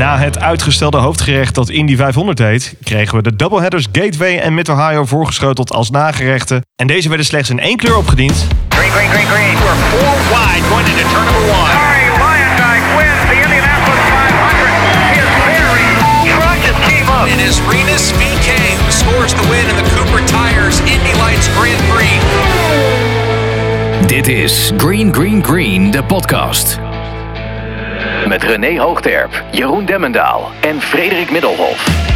Na het uitgestelde hoofdgerecht dat Indy 500 heet, kregen we de doubleheaders Gateway en Mid-Ohio voorgeschoteld als nagerechten. En deze werden slechts in één kleur opgediend. Green, green, green, green. We're four wide going into turn number one. Harry Lyondike wins the Indianapolis 500. His very truck just came up. It is Renus VK who scores the win in the Cooper Tires Indy Lights Grand Prix. Dit is Green Green Green, de podcast. Met René Hoogterp, Jeroen Demmendaal en Frederik Middelhof.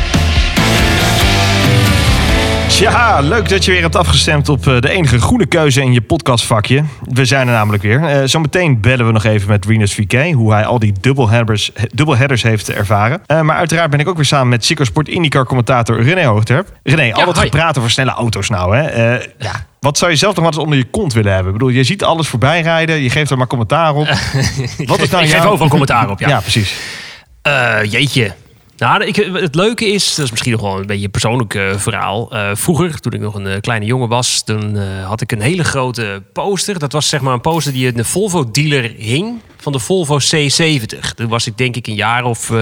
Tja, leuk dat je weer hebt afgestemd op eh, de enige groene keuze in je podcastvakje. We zijn er namelijk weer. Eh, zometeen bellen we nog even met Renus VK, hoe hij al die dubbelheaders, dubbelheaders heeft ervaren. Eh, maar uiteraard ben ik ook weer samen met Sikkersport IndyCar commentator René Hoogterp. René, al dat gepraat over snelle auto's nou, hè? Eh, ja. Wat zou je zelf nog wat eens onder je kont willen hebben? Ik bedoel, je ziet alles voorbij rijden, je geeft er maar commentaar op. Wat is nou ik jouw- geef overal commentaar op, ja. Ja, precies. Eh, jeetje. Nou, ik, het leuke is, dat is misschien nog wel een beetje een persoonlijk eh, verhaal. Eh, vroeger, toen ik nog een eh, kleine jongen was, toen had ik een hele grote poster. Dat was zeg maar een poster die in de Volvo dealer hing van de Volvo C70. Toen was ik denk ik een jaar of eh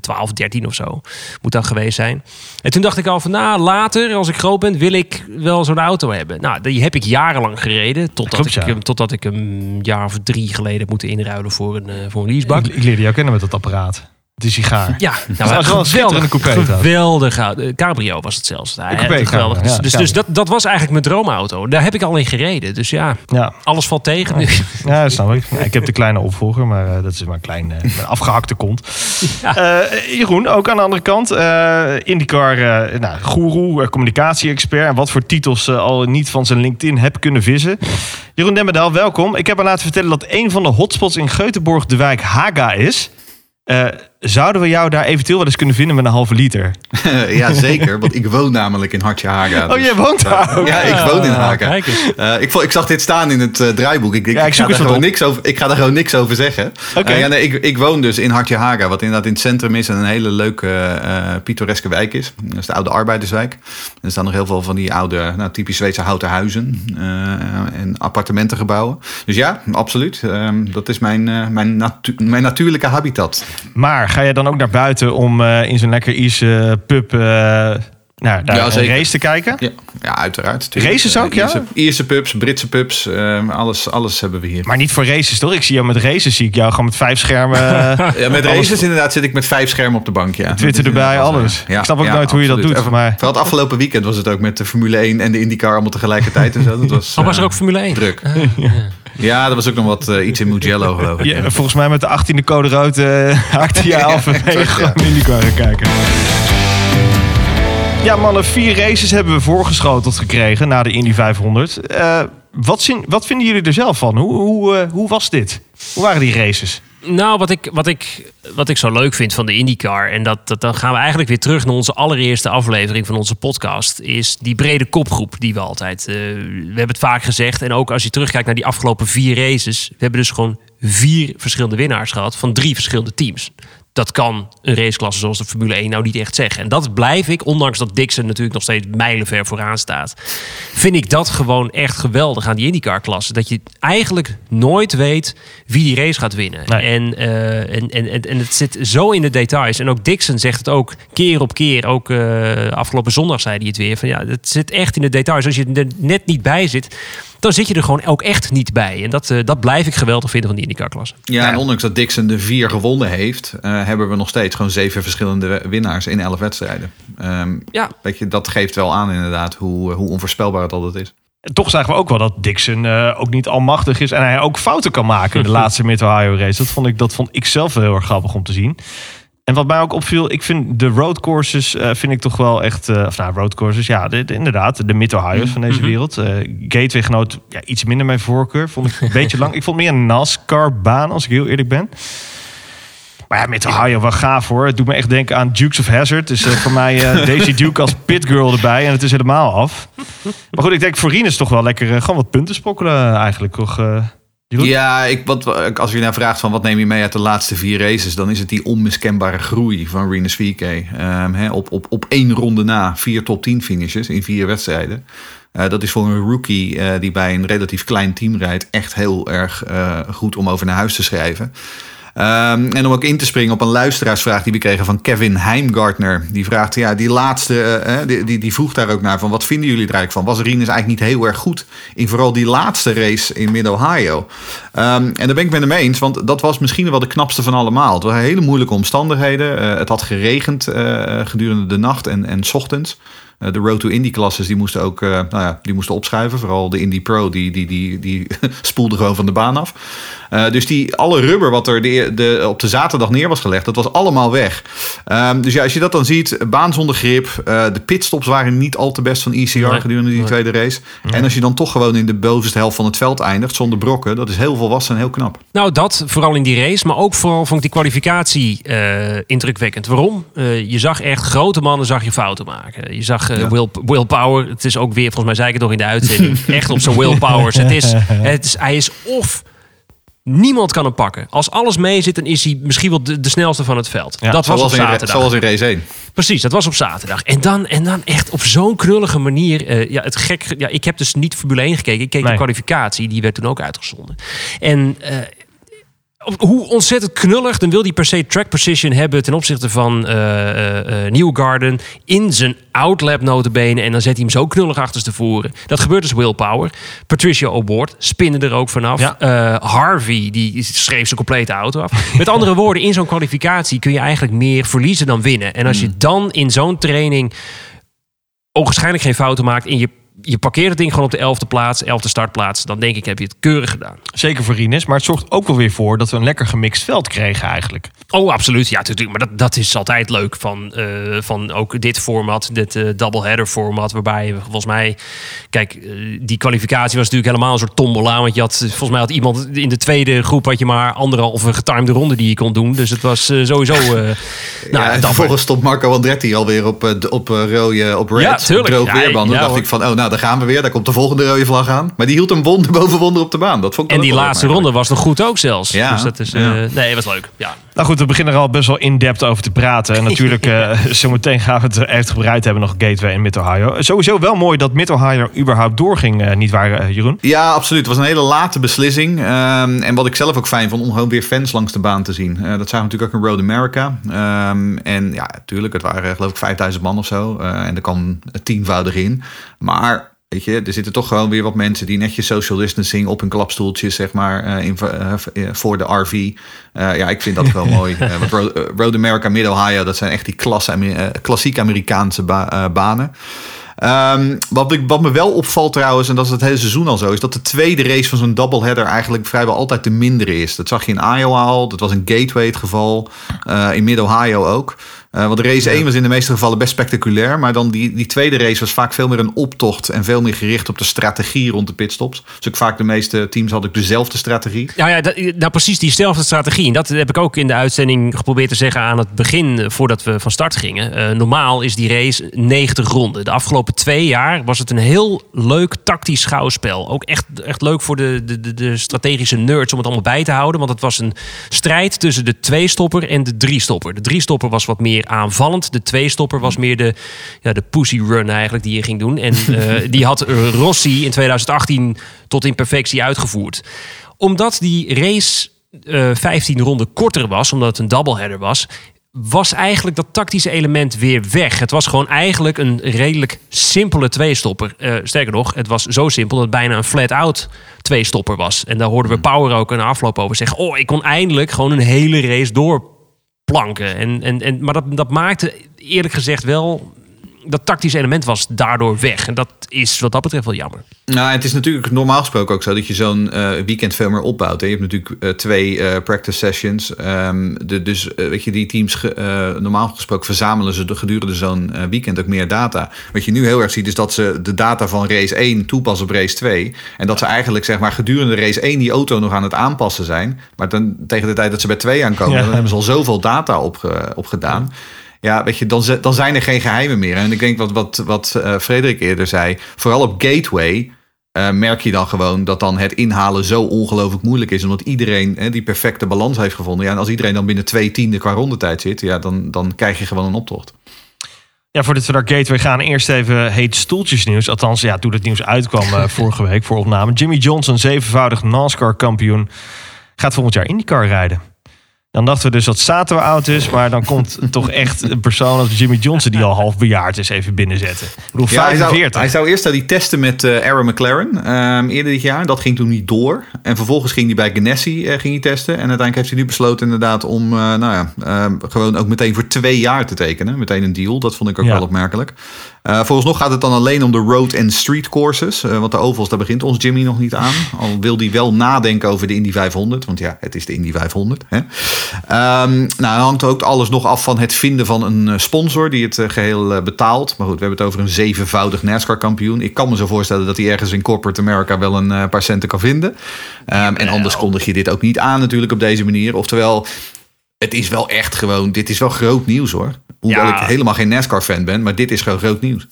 12, 13 of zo. Moet dat geweest zijn. En toen dacht ik al van, nou later, als ik groot ben, wil ik wel zo'n auto hebben. Nou, die heb ik jarenlang gereden. Totdat, Klopt, ik, ja. hem- totdat ik hem een jaar of drie geleden heb moeten inruilen voor een, voor een leasebak. Ik, ik leerde jou kennen met dat apparaat. Is sigaar. Ja, Dat was wel een schitterende coupé. Geweldig. eh, Cabrio was het zelfs. Ja, coupé geweldig. ja, dus dus dat, dat was eigenlijk mijn droomauto. Daar heb ik al in gereden. Dus ja, Ja. alles valt tegen nu. Ja, dat snap ik. Ik heb de kleine opvolger, maar eh, dat is maar een klein eh, een afgehakte kont. Eh, Jeroen, ook aan de andere kant. eh IndyCar, eh nou, eh, communicatie-expert. En wat voor titels eh, al niet van zijn LinkedIn heb kunnen vissen. Jeroen Demmendaal, welkom. Ik heb me laten vertellen dat een van de hotspots in Geutenborg de wijk Haga is. Eh, zouden we jou daar eventueel wel eens kunnen vinden met een halve liter? ja, zeker. Want ik woon namelijk in Hartje Haga. Oh, dus- jij woont daar ook? Ja, ik woon in Haga. Kijk eens. Eh, ik, ik zag dit staan in het eh, draaiboek. Ik, Ja, ik ik, zoek ga daar gewoon niks over, ik ga daar gewoon niks over zeggen. Oké. Eh, ja, nee, ik, ik woon dus in Hartje Haga, wat inderdaad in het centrum is en een hele leuke, eh pittoreske wijk is. Dat is de oude arbeiderswijk. Er staan nog heel veel van die oude, nou, typisch Zweedse houten huizen eh, en appartementengebouwen. Dus ja, absoluut. Ehm, dat is mijn, eh, mijn, natu- mijn natuurlijke habitat. Maar ga je dan ook naar buiten om eh, in zo'n lekker Ierse pub eh, naar, naar Ja, zeker. race te kijken? Ja, ja uiteraard. tuurlijk. Races ook, Eh, ja? Ierse, Ierse pubs, Britse pubs, ehm, alles, alles hebben we hier. Maar niet voor races, toch? Ik zie jou met races, zie ik jou gewoon met vijf schermen. eh, Ja, met Alles- races inderdaad zit ik met vijf schermen op de bank. Ja. Twitter erbij, alles. Ik snap ook nooit hoe je dat doet, maar- Vooral het afgelopen weekend was het ook met de Formule 1 en de IndyCar allemaal tegelijkertijd. En zo. Dat was, Oh, was er eh, ook Formule 1? druk. Ja, er was ook nog wat iets in Mugello geloof ik. Ja, volgens mij met de 18e code rood uh, ben je exact, ja. gewoon IndyCar gaan kijken. Ja mannen, vier races hebben we voorgeschoteld gekregen na de Indy 500. Eh, wat, zin, wat vinden jullie er zelf van? Hoe, hoe, eh, hoe was dit? Hoe waren die races? Nou, wat ik, wat, ik, wat ik zo leuk vind van de IndyCar... en dat, dat, dan gaan we eigenlijk weer terug naar onze allereerste aflevering van onze podcast... is die brede kopgroep die we altijd... eh, we hebben het vaak gezegd en ook als je terugkijkt naar die afgelopen vier races... we hebben dus gewoon vier verschillende winnaars gehad van drie verschillende teams. Dat kan een raceklasse zoals de Formule 1 nou niet echt zeggen. En dat blijf ik, ondanks dat Dixon natuurlijk nog steeds mijlenver vooraan staat... vind ik dat gewoon echt geweldig aan die IndyCar-klasse. Dat je eigenlijk nooit weet wie die race gaat winnen. Nee. En, eh, en, en, en, en het zit zo in de details. En ook Dixon zegt het ook keer op keer. Ook eh, afgelopen zondag zei hij het weer. Van, ja, het zit echt in de details. Als je er net niet bij zit, dan zit je er gewoon ook echt niet bij. En dat, eh, dat blijf ik geweldig vinden van die IndyCar-klasse. Ja, en ondanks dat Dixon de vier gewonnen heeft, eh, hebben we nog steeds gewoon zeven verschillende winnaars in elf wedstrijden. Ehm, Ja. weet je, dat geeft wel aan inderdaad hoe, hoe onvoorspelbaar het altijd is. Toch zagen we ook wel dat Dixon eh, ook niet almachtig is en hij ook fouten kan maken in de laatste Mid-Ohio race. Dat vond, ik, dat vond ik zelf wel heel erg grappig om te zien. En wat mij ook opviel, ik vind de roadcourses eh, vind ik toch wel echt... eh, of nou, roadcourses, ja, de, de- inderdaad. De Mid-Ohio's van deze wereld. Eh Gateway genoot ja, iets minder mijn voorkeur. Vond ik een beetje lang. Ik vond meer een NASCAR-baan, als ik heel eerlijk ben. Maar ja, Mid-Ohio wel gaaf hoor. Het doet me echt denken aan Dukes of Hazzard. Dus voor mij eh, Daisy Duke als pitgirl erbij. En het is helemaal af. Maar goed, ik denk voor Rien is toch wel lekker... gewoon wat punten sprokkelen eigenlijk. Toch, Ja, ik, wat, als je nou vraagt van wat neem je mee uit de laatste vier races, dan is het die onmiskenbare groei van Renus VK. Ehm, op, op, op één ronde na vier top 10 finishes in vier wedstrijden. Eh, dat is voor een rookie eh, die bij een relatief klein team rijdt echt heel erg eh, goed om over naar huis te schrijven. Ehm, en om ook in te springen op een luisteraarsvraag die we kregen van Kevin Heimgartner. Die vraagt, ja, die laatste, eh, eh, die, die, die vroeg daar ook naar van, wat vinden jullie er eigenlijk van? Was Rinus eigenlijk niet heel erg goed in vooral die laatste race in Mid-Ohio? Ehm, en daar ben ik met hem eens, want dat was misschien wel de knapste van allemaal. Het waren hele moeilijke omstandigheden. Eh, het had geregend gedurende de nacht en, en ochtends. Eh, de Road to Indy klasses die moesten ook eh, nou ja, die moesten opschuiven. Vooral de Indy Pro die, die, die, die spoelde gewoon van de baan af. Eh, dus die, alle rubber wat er de, de, op de zaterdag neer was gelegd, dat was allemaal weg. Ehm, dus ja, als je dat dan ziet, baan zonder grip. de pitstops waren niet al te best van ECR Nee, gedurende die nee. tweede race. En als je dan toch gewoon in de bovenste helft van het veld eindigt zonder brokken, dat is heel volwassen en heel knap. Nou, dat vooral in die race. Maar ook vooral vond ik die kwalificatie eh, indrukwekkend. Waarom? Je zag echt grote mannen zag je fouten maken. Je zag eh, Ja. will, willpower. Het is ook weer, volgens mij zei ik het nog in de uitzending. echt op zijn willpowers. Het is, het is, hij is of... Niemand kan hem pakken. Als alles mee zit, dan is hij misschien wel de, de snelste van het veld. Ja, dat was op zoals, in, zaterdag. zoals in race 1. Precies, dat was op zaterdag. En dan, en dan echt op zo'n knullige manier. eh, ja, het gek, ja, ik heb dus niet Formule 1 gekeken. Ik keek Nee. de kwalificatie, die werd toen ook uitgezonden. En eh, hoe ontzettend knullig. Dan wil hij per se track position hebben ten opzichte van eh eh, eh, Newgarden. In zijn outlap notenbenen. En dan zet hij hem zo knullig achterstevoren. Dat gebeurt dus willpower. Patricia O'Board spinnen er ook vanaf. Ja. Harvey, die schreef zijn complete auto af. Met andere woorden, in zo'n kwalificatie kun je eigenlijk meer verliezen dan winnen. En als je dan in zo'n training ogenschijnlijk geen fouten maakt... en je, je parkeert het ding gewoon op de elfde plaats, elfde startplaats... dan denk ik, heb je het keurig gedaan. Zeker voor Rinus. Maar het zorgt ook wel weer voor dat we een lekker gemixt veld kregen eigenlijk. Oh, absoluut. Ja, natuurlijk. Maar dat, dat is altijd leuk van, eh, van ook dit format, dit eh doubleheader format. Waarbij we volgens mij, kijk, eh, die kwalificatie was natuurlijk helemaal een soort tombola. Want je had, volgens mij had iemand in de tweede groep had je maar anderhalve getimede ronde die je kon doen. Dus het was sowieso. eh nou, ja, en dapper. vervolgens stond Marco Andretti alweer op, op rode, op red, Ja, tuurlijk. droog Ja, weerband. Toen ja, dacht hoor. ik van, oh nou, daar gaan we weer. Daar komt de volgende rode vlag aan. Maar die hield hem wonder boven wonder op de baan. Dat vond ik En die laatste ronde was nog goed ook zelfs. Ja, dus dat is, eh, nee, was leuk. Ja. Nou goed, we beginnen er al best wel in-depth over te praten. En natuurlijk, eh zometeen gaan we het er uitgebreid hebben nog Gateway in Mid-Ohio. Sowieso wel mooi dat Mid-Ohio überhaupt doorging, eh, niet waar, eh, Jeroen? Ja, absoluut. Het was een hele late beslissing. Ehm, en wat ik zelf ook fijn vond, om gewoon weer fans langs de baan te zien. Eh, dat zagen we natuurlijk ook in Road America. Ehm, en ja, natuurlijk, het waren eh, geloof ik 5000 man of zo. Eh, en er kwam tienvoudig in. Maar... Weet je, er zitten toch gewoon weer wat mensen die netjes social distancing op hun klapstoeltjes, zeg maar, eh, in, eh, eh, voor de RV. Ja, ik vind dat wel mooi. Want Road, Road America, Mid-Ohio, dat zijn echt die klasse, eh, klassiek Amerikaanse ba- banen. Ehm, wat, ik, wat me wel opvalt trouwens, en dat is het hele seizoen al zo, is dat de tweede race van zo'n doubleheader eigenlijk vrijwel altijd de mindere is. Dat zag je in Iowa al, dat was in Gateway het geval, in Mid-Ohio ook. Eh, want de race 1 was in de meeste gevallen best spectaculair, maar dan die, die tweede race was vaak veel meer een optocht en veel meer gericht op de strategie rond de pitstops. Dus ook vaak de meeste teams hadden ook dezelfde strategie. Ja, ja dat, nou precies diezelfde strategie. En dat heb ik ook in de uitzending geprobeerd te zeggen aan het begin, eh, voordat we van start gingen. Eh, normaal is die race 90 ronden. De afgelopen twee jaar was het een heel leuk tactisch schouwspel. Ook echt, echt leuk voor de, de, de, de strategische nerds om het allemaal bij te houden. Want het was een strijd tussen de twee-stopper en de drie-stopper. De drie-stopper was wat meer aanvallend. De twee-stopper was meer de, ja, de pussy run eigenlijk die je ging doen. En eh, die had Rossi in 2018 tot in perfectie uitgevoerd omdat die race eh 15 ronden korter was, omdat het een doubleheader was, was eigenlijk dat tactische element weer weg. Het was gewoon eigenlijk een redelijk simpele tweestopper. Eh sterker nog, het was zo simpel dat het bijna een flat-out tweestopper was. En daar hoorden we Power ook in de afloop over zeggen... oh, ik kon eindelijk gewoon een hele race doorplanken. En, en, en, maar dat, dat maakte eerlijk gezegd wel... dat tactische element was daardoor weg. En dat is wat dat betreft wel jammer. Nou, het is natuurlijk normaal gesproken ook zo dat je zo'n eh, weekend veel meer opbouwt. Hè. Je hebt natuurlijk eh, twee eh, practice sessions. Ehm, de, dus weet je, die teams ge- eh, normaal gesproken verzamelen ze de, gedurende zo'n eh, weekend ook meer data. Wat je nu heel erg ziet is dat ze de data van race 1 toepassen op race 2. En dat ze eigenlijk zeg maar gedurende race 1 die auto nog aan het aanpassen zijn. Maar dan, tegen de tijd dat ze bij 2 aankomen, Ja. dan hebben ze al zoveel data opge, opgedaan. Ja, weet je, dan, dan zijn er geen geheimen meer. En ik denk wat, wat, wat eh, Frederik eerder zei, vooral op Gateway eh, merk je dan gewoon dat dan het inhalen zo ongelooflijk moeilijk is. Omdat iedereen hè, die perfecte balans heeft gevonden. Ja, en als iedereen dan binnen twee tiende qua rondetijd zit, ja, dan, dan krijg je gewoon een optocht. Ja, voordat we naar Gateway gaan, eerst even heet stoeltjesnieuws. Althans, ja, toen het nieuws uitkwam eh, vorige week voor opname. Jimmy Johnson, zevenvoudig NASCAR-kampioen, gaat volgend jaar IndyCar rijden. Dan dachten we dus dat Sato oud is, maar dan komt toch echt een persoon als Jimmy Johnson die al half bejaard is even binnenzetten. Ik bedoel, Ja, hij, zou, 45. hij zou eerst die testen met eh Aaron McLaren ehm, eerder dit jaar. Dat ging toen niet door. En vervolgens ging hij bij Ganassi eh, ging hij testen. En uiteindelijk heeft hij nu besloten inderdaad om eh, nou ja, ehm, gewoon ook meteen voor twee jaar te tekenen. Meteen een deal. Dat vond ik ook Ja. wel opmerkelijk. Eh vooralsnog gaat het dan alleen om de road en street courses. Eh, want de ovals, daar begint ons Jimmy nog niet aan. Al wil hij wel nadenken over de Indy 500. Want ja, het is de Indy 500. Hè? Ehm, nou, dan hangt ook alles nog af van het vinden van een eh, sponsor die het eh, geheel eh, betaalt. Maar goed, we hebben het over een zevenvoudig NASCAR-kampioen. Ik kan me zo voorstellen dat hij ergens in corporate America wel een paar centen kan vinden. Ehm, en anders kondig je dit ook niet aan natuurlijk op deze manier. Oftewel, het is wel echt gewoon, dit is wel groot nieuws hoor. Hoewel Ja. ik helemaal geen NASCAR-fan ben, maar dit is gewoon groot nieuws.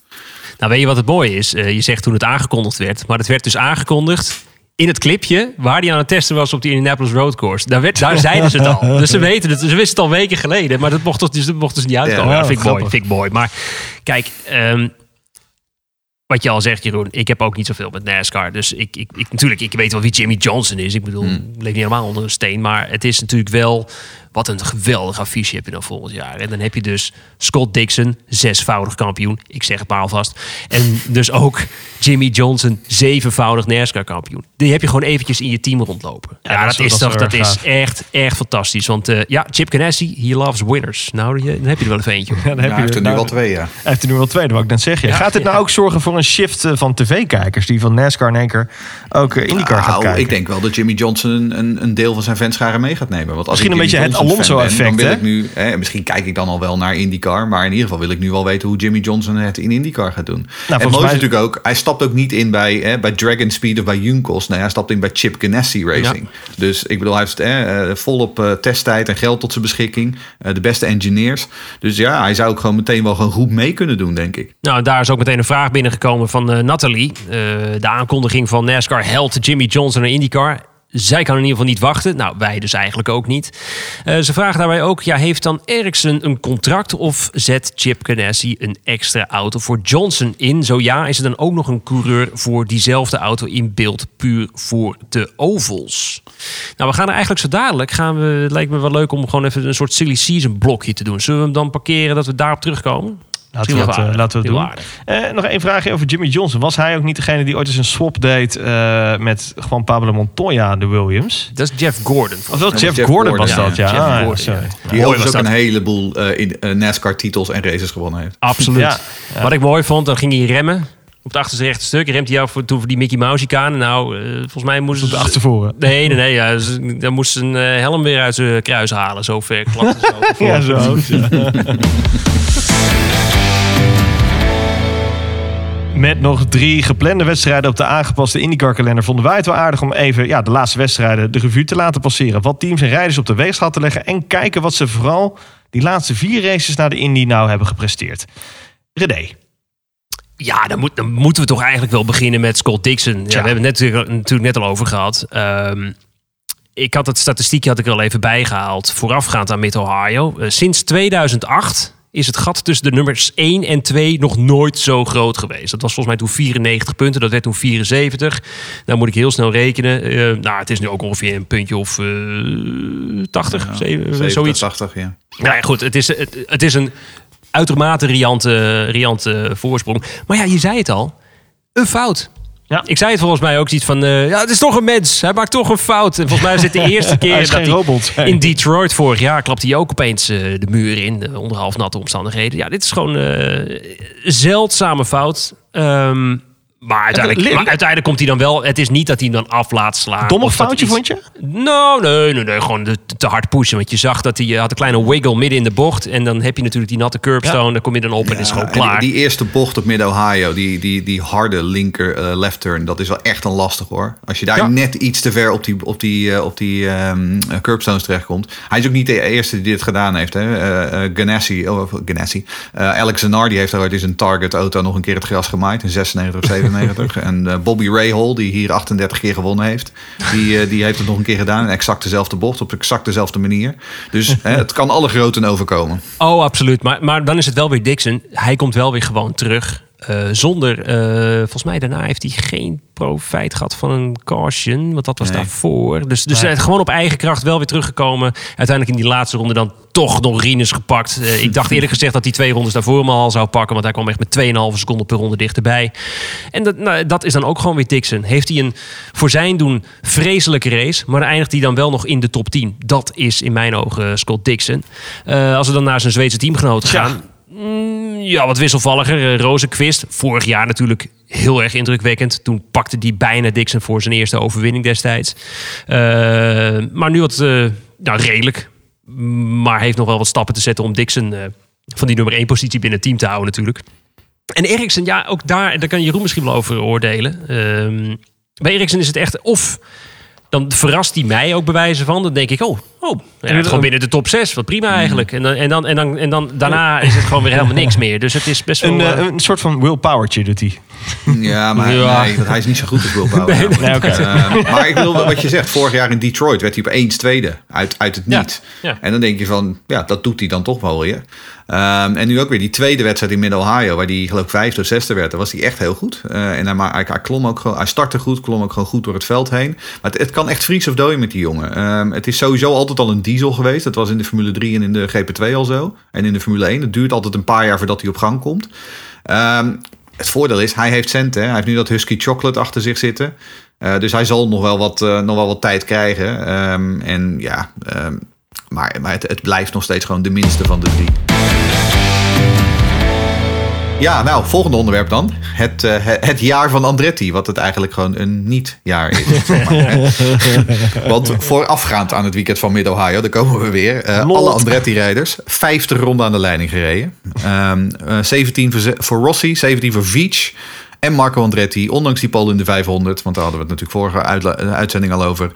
Nou, weet je wat het mooie is? Eh, je zegt toen het aangekondigd werd, maar het werd dus aangekondigd in het clipje waar hij aan het testen was op die Indianapolis Road Course. Daar, werd, daar zeiden ze het al. Dus ze weten het. Ze wisten het al weken geleden, maar dat mocht dus, dat mocht dus niet uitkomen. Ja, Ja, vind ik mooi, grappig. vind ik mooi. Maar kijk, ehm, wat je al zegt, Jeroen, ik heb ook niet zoveel met NASCAR. Dus ik, ik, ik, natuurlijk, ik weet wel wie Jimmy Johnson is. Ik bedoel, ik leef niet helemaal onder een steen. Maar het is natuurlijk wel wat een geweldig affiche heb je dan volgend jaar. En dan heb je dus Scott Dixon, zesvoudig kampioen. Ik zeg het maar alvast. En dus ook Jimmy Johnson, zevenvoudig NASCAR kampioen. Die heb je gewoon eventjes in je team rondlopen. Ja, dat dat, is- dat toch, dat is echt, echt fantastisch. Want eh, ja, Chip Ganassi, he loves winners. Nou, die- dan heb je er wel even eentje. Ja, dan heb Ja, je hij heeft er nu nou- wel twee, ja. Hij heeft er nu wel twee, dat wou ik net zeggen. Ja, gaat dit nou ook zorgen voor een shift eh, van tv-kijkers... die van NASCAR in één keer ook eh, IndyCar Nou, kijken? ik denk wel dat Jimmy Johnson een, een deel van zijn fanscharen mee gaat nemen. Want als Misschien een beetje het Alonso-effect, dan wil hè? ik nu, hè, misschien kijk ik dan al wel naar IndyCar, maar in ieder geval wil ik nu wel weten hoe Jimmy Johnson het in IndyCar gaat doen. en volgens mooi mij- natuurlijk ook, hij stapt ook niet in bij, hè, bij Dragon Speed of bij Junkos. Nee, hij stapt in bij Chip Ganassi Racing. Dus ik bedoel, hij heeft hè, eh, volop eh, testtijd en geld tot zijn beschikking. Eh, de beste engineers. Dus ja, hij zou ook gewoon meteen wel gewoon goed mee kunnen doen, denk ik. Nou, daar is ook meteen een vraag binnengekomen van eh Nathalie. Eh, de aankondiging van NASCAR held Jimmy Johnson naar IndyCar. Zij kan in ieder geval niet wachten. Nou, wij dus eigenlijk ook niet. Eh, ze vraagt daarbij ook, ja, heeft dan Ericsson een contract... of zet Chip Ganassi een extra auto voor Johnson in? Zo ja, is er dan ook nog een coureur voor diezelfde auto in beeld... puur voor de ovals? Nou, we gaan er eigenlijk zo dadelijk... Gaan we, het lijkt me wel leuk om gewoon even een soort silly season blokje te doen. Zullen we hem dan parkeren dat we daarop terugkomen? Laten we eh, aardig. laten we doen. Eh, nog één vraagje over Jimmy Johnson. Was hij ook niet degene die ooit eens een swap deed eh, met gewoon Pablo Montoya de Williams? Dat is Jeff Gordon. Of Jeff, Jeff Gordon, Gordon, was dat, ja. Jeff Ah, Gordon, ja. Die overigens ook dat. een heleboel eh, in, eh, NASCAR-titels en races gewonnen heeft. Absoluut. Ja, ja. Wat ik mooi vond, dan ging hij remmen. Op het achterste rechte stuk remt hij jou voor, toen voor die Mickey Mouse chicane. Nou, eh, volgens mij moesten Op de ze... achtervoren. Nee, nee, nee. Ja, ze- dan moest zijn eh, helm weer uit zijn kruis halen. Zo ver klapte ze. Ja, zo. Met nog drie geplande wedstrijden op de aangepaste IndyCar-kalender... vonden wij het wel aardig om even ja, de laatste wedstrijden de revue te laten passeren. Wat teams en rijders op de weegschaal te leggen... en kijken wat ze vooral die laatste vier races naar de Indy nou hebben gepresteerd. René. Ja, dan, moet, dan moeten we toch eigenlijk wel beginnen met Scott Dixon. Ja, we hebben het natuurlijk, natuurlijk net al over gehad. Ehm, ik had het statistiekje had ik er al even bijgehaald. Voorafgaand aan Mid-Ohio. Eh, sinds 2008 is het gat tussen de nummers 1 en 2 nog nooit zo groot geweest. Dat was volgens mij toen 94 punten. Dat werd toen 74. Nou moet ik heel snel rekenen. Eh, nou, het is nu ook ongeveer een puntje of eh 80, zeven- 70, zoiets. 80, ja. Nou ja, goed, het is, het, het is een uitermate riante, riante voorsprong. Maar ja, je zei het al. Een fout. Ja. Ik zei het volgens mij ook iets van... eh, ja, het is toch een mens. Hij maakt toch een fout. En volgens mij is het de eerste keer Hij dat robot. in Detroit vorig jaar... klapte hij ook opeens eh, de muur in. eh, onder half natte omstandigheden. Ja, dit is gewoon een zeldzame fout. Ehm, maar uiteindelijk, maar uiteindelijk komt hij dan wel... Het is niet dat hij hem dan af laat slaan. Dat foutje, iets- vond je? nou, nee, nee, nee. Gewoon de, te hard pushen. Want je zag dat hij eh, had een kleine wiggle midden in de bocht. En dan heb je natuurlijk die natte curbstone. Daar kom je dan op en het is gewoon klaar. Die, die eerste bocht op Mid-Ohio, die, die, die harde linker eh, left turn, dat is wel echt een lastig hoor. Als je daar Ja. net iets te ver op die, op die, eh, op die eh, curbstones terechtkomt. Hij is ook niet de eerste die dit gedaan heeft. Hè. Eh, eh, Ganassi, oh, Ganassi. Eh, Alex Zanardi heeft daar ooit in zijn target auto nog een keer het gras gemaaid in 96 of 97. En eh, Bobby Rahal, die hier 38 keer gewonnen heeft, die, eh, die heeft het nog een keer gedaan in exact dezelfde bocht, op exact dezelfde manier. Dus het kan alle groten overkomen. Oh, absoluut. Maar, maar dan is het wel weer Dixon. Hij komt wel weer gewoon terug. Eh, zonder, eh, volgens mij daarna heeft hij geen profijt gehad van een caution. Want dat was Nee. daarvoor. Dus, dus hij is gewoon op eigen kracht wel weer teruggekomen. Uiteindelijk in die laatste ronde dan toch nog Rinus gepakt. Eh, ik dacht eerlijk gezegd dat hij twee rondes daarvoor hem al zou pakken. Want hij kwam echt met 2,5 seconden per ronde dichterbij. En dat, nou, dat is dan ook gewoon weer Dixon. Heeft hij een voor zijn doen vreselijke race. Maar dan eindigt hij dan wel nog in de top 10. Dat is in mijn ogen Scott Dixon. Als we dan naar zijn Zweedse teamgenoten Tja. gaan. Mm, Ja, wat wisselvalliger. Uh, Rozenquist, vorig jaar natuurlijk heel erg indrukwekkend. Toen pakte hij bijna Dixon voor zijn eerste overwinning destijds. Eh, maar nu wat eh, nou, redelijk. Maar heeft nog wel wat stappen te zetten om Dixon van die nummer 1 positie binnen het team te houden natuurlijk. En Eriksen, ja, ook daar, daar kan Jeroen misschien wel over oordelen. Ehm, bij Eriksen is het echt of... Dan verrast hij mij ook bewijzen van. Dan denk ik, oh, oh ja, gewoon binnen de top 6. Wat prima eigenlijk. En dan, en, dan, en, dan, en dan daarna is het gewoon weer helemaal niks meer. Dus het is best wel... Een, eh, eh, een soort van willpowertje doet hij. Ja, maar Ja. Nee, hij is niet zo goed als Will Power. Nee. Eh, maar ik bedoel, wat je zegt, vorig jaar in Detroit werd hij opeens tweede uit, uit het niet. ja. En dan denk je van, ja, dat doet hij dan toch wel weer. Ehm, en nu ook weer die tweede wedstrijd in Mid-Ohio, waar hij geloof ik vijfde of zesde werd. Daar was hij echt heel goed. Eh, en hij, hij, hij klom ook gewoon, hij startte goed, klom ook gewoon goed door het veld heen. Maar het, het kan echt freaks of dooien met die jongen. Ehm, het is sowieso altijd al een diesel geweest. Dat was in de Formule 3 en in de GP2 al zo. En in de Formule 1. Het duurt altijd een paar jaar voordat hij op gang komt. Ehm, het voordeel is, hij heeft centen. Hij heeft nu dat Husky Chocolate achter zich zitten. Eh, dus hij zal nog wel wat, eh, nog wel wat tijd krijgen. Ehm, en ja, ehm, maar, maar het, het blijft nog steeds gewoon de minste van de drie. Ja, nou, volgende onderwerp dan. Het, eh, het, het jaar van Andretti, wat het eigenlijk gewoon een niet-jaar is. zeg maar, hè. Want voorafgaand aan het weekend van Mid-Ohio, daar komen we weer. eh, alle Andretti-rijders, 50 ronden aan de leiding gereden. Ehm, eh, 17 voor, Rossi, 17 voor Veach en Marco Andretti. Ondanks die pole in de 500, want daar hadden we het natuurlijk vorige uitzending al over.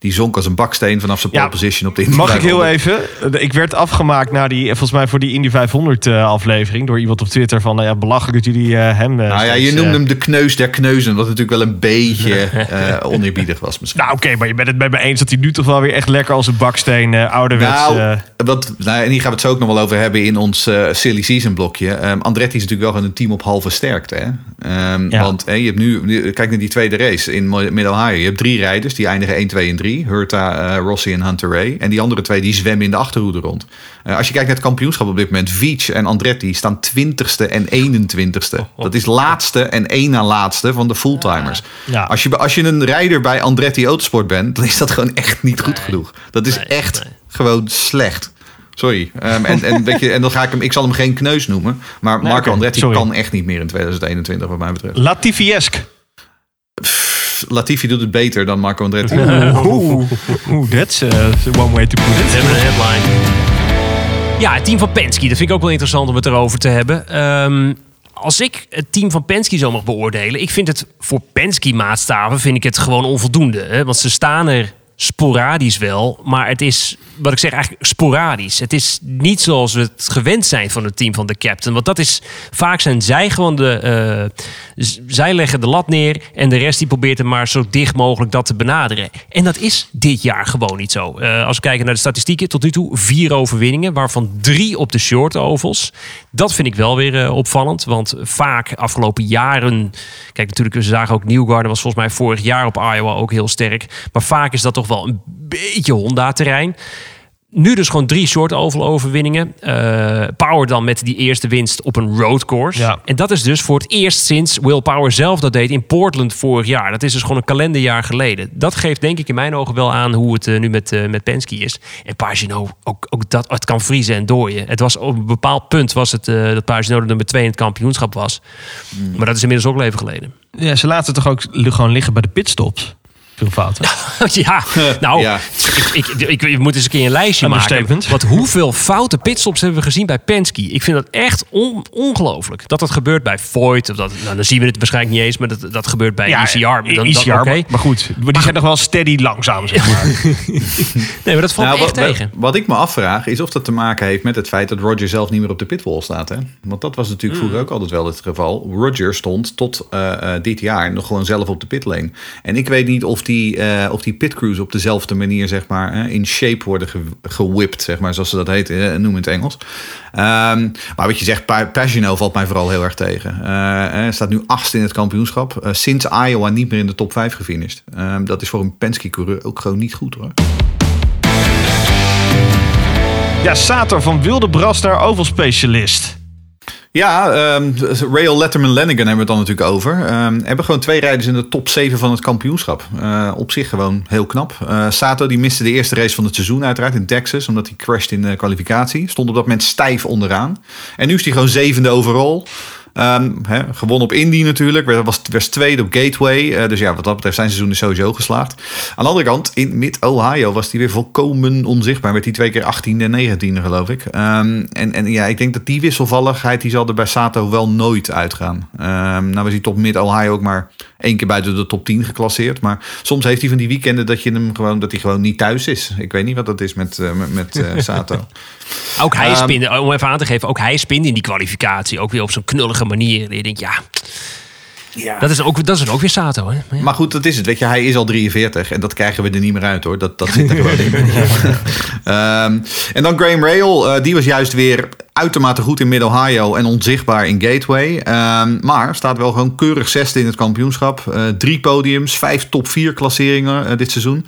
Die zonk als een baksteen vanaf zijn Ja, pole position op de Indy Mag ik heel 500. even? Ik werd afgemaakt na die, volgens mij voor die Indy 500 eh, aflevering door iemand op Twitter van, nou ja, belachelijk dat jullie eh, hem. eh, Nou ja, je noemde hem de kneus der kneuzen, wat natuurlijk wel een beetje oneerbiedig was misschien. Nou oké, maar je bent het met me eens dat hij nu toch wel weer echt lekker als een baksteen uh, ouderwets... Nou, wat, nou, en hier gaan we het zo ook nog wel over hebben in ons silly season blokje. Ehm, Andretti is natuurlijk wel gewoon een team op halve sterkte. Hè? Ehm, Ja. Want hè, je hebt nu, nu- kijk naar die tweede race in Mid-Ohio. Je hebt drie rijders, die eindigen 1, 2 en 3. Hurta, eh, Rossi en Hunter Ray. En die andere twee die zwemmen in de achterhoede rond. Eh, als je kijkt naar het kampioenschap op dit moment. Veach en Andretti staan 20ste en 21ste. Dat is laatste en één na laatste van de fulltimers. Ja. Als, je, als je een rijder bij Andretti Autosport bent, dan is dat gewoon echt niet goed genoeg. Dat is Nee, echt nee. gewoon slecht. Sorry. Ehm, en, en, weet je, en dan ga ik hem, ik zal hem geen kneus noemen. Maar Marco Andretti sorry. kan echt niet meer in 2021, wat mij betreft. Latifi-esk. Latifi doet het beter dan Marco Andretti. Oeh, oeh, that's uh, one way to put We it. hebben een headline. Ja, het team van Penske. Dat vind ik ook wel interessant om het erover te hebben. Ehm, als ik het team van Penske zo mag beoordelen... ik vind het voor Penske-maatstaven vind ik het gewoon onvoldoende. Hè? Want ze staan er sporadisch wel. Maar het is, wat ik zeg, eigenlijk sporadisch. Het is niet zoals we het gewend zijn van het team van de captain. Want dat is, vaak zijn zij gewoon de... eh, zij leggen de lat neer en de rest die probeert er maar zo dicht mogelijk dat te benaderen. En dat is dit jaar gewoon niet zo. Eh, als we kijken naar de statistieken, tot nu toe vier overwinningen, waarvan drie op de short ovals. Dat vind ik wel weer eh, opvallend, want vaak afgelopen jaren... Kijk, natuurlijk, we zagen ook Newgarden was volgens mij vorig jaar op Iowa ook heel sterk. Maar vaak is dat toch wel een beetje Honda-terrein. Nu dus gewoon drie short oval overwinningen. Eh, Power dan met die eerste winst op een road course. Ja. En dat is dus voor het eerst sinds Will Power zelf dat deed in Portland vorig jaar. Dat is dus gewoon een kalenderjaar geleden. Dat geeft denk ik in mijn ogen wel aan hoe het eh, nu met, eh, met Penske is. En Pagino, ook, ook dat, het kan vriezen en dooien. Het was op een bepaald punt was het dat Pagino de nummer twee in het kampioenschap was. Maar dat is inmiddels ook al even geleden. Ja, ze laten toch ook gewoon liggen bij de pitstops. Veel fouten. ja, nou, Ja. Ik, ik, ik, ik moet eens een keer een lijstje maken. Want hoeveel foute pitstops hebben we gezien bij Penske? Ik vind dat echt on- ongelooflijk. Dat dat gebeurt bij Voigt. Of dat, nou, dan zien we het waarschijnlijk niet eens, maar dat, dat gebeurt bij ECR. Dan, dan, ECR, maar, maar goed. Maar die zijn nog wel steady langzaam, zeg maar. Nee, maar dat valt Nou, echt wat, tegen. wat ik me afvraag is of dat te maken heeft met het feit dat Roger zelf niet meer op de pitwall staat. Hè? Want dat was natuurlijk Hmm. vroeger ook altijd wel het geval. Roger stond tot eh, eh, dit jaar nog gewoon zelf op de pitlane. En ik weet niet of die, eh, of die pitcrews op dezelfde manier, zeg maar, in shape worden ge gewipt, zeg maar, zoals ze dat heet, noem het Engels. Ehm, maar wat je zegt, Pa- Pagino valt mij vooral heel erg tegen. Eh, Hij staat nu achtste in het kampioenschap. Eh, sinds Iowa niet meer in de top 5 gefinished. Ehm, dat is voor een Penske-coureur ook gewoon niet goed hoor. Ja, Sato van Wilde Bras Oval Specialist. Ja, ehm Rail Letterman Lanigan hebben we het dan natuurlijk over. Ehm hebben gewoon twee rijders in de top 7 van het kampioenschap. Eh, op zich gewoon heel knap. Eh, Sato die miste de eerste race van het seizoen uiteraard in Texas. Omdat hij crashed in de kwalificatie. Stond op dat moment stijf onderaan. En nu is hij gewoon zevende overall. Hè, gewonnen op Indy natuurlijk. Was, was, was tweede op Gateway. Eh, dus ja, wat dat betreft zijn seizoen is sowieso geslaagd. Aan de andere kant, in Mid-Ohio was hij weer volkomen onzichtbaar. Werd hij twee keer 18e en 19e geloof ik. Ehm, en, en ja, ik denk dat die wisselvalligheid, die zal er bij Sato wel nooit uitgaan. Ehm, nou was hij top Mid-Ohio ook maar één keer buiten de top 10 geclasseerd. Maar soms heeft hij van die weekenden dat, je hem gewoon, dat hij gewoon niet thuis is. Ik weet niet wat dat is met, eh, met, eh, Sato. Ook hij Ehm, spinde, om even aan te geven, ook hij spinde in die kwalificatie. Ook weer op zo'n knullige manier. En je denkt, ja, Dat, is ook, dat is ook weer Sato. Hè? Maar ja. Maar goed, dat is het. Weet je, hij is al 43 en dat krijgen we er niet meer uit hoor. Dat, dat zit er gewoon in. Ehm, en dan Graham Rail, eh, die was juist weer uitermate goed in Mid-Ohio en onzichtbaar in Gateway. Ehm, maar staat wel gewoon keurig zesde in het kampioenschap. Eh, drie podiums, vijf top 4 klasseringen eh, dit seizoen.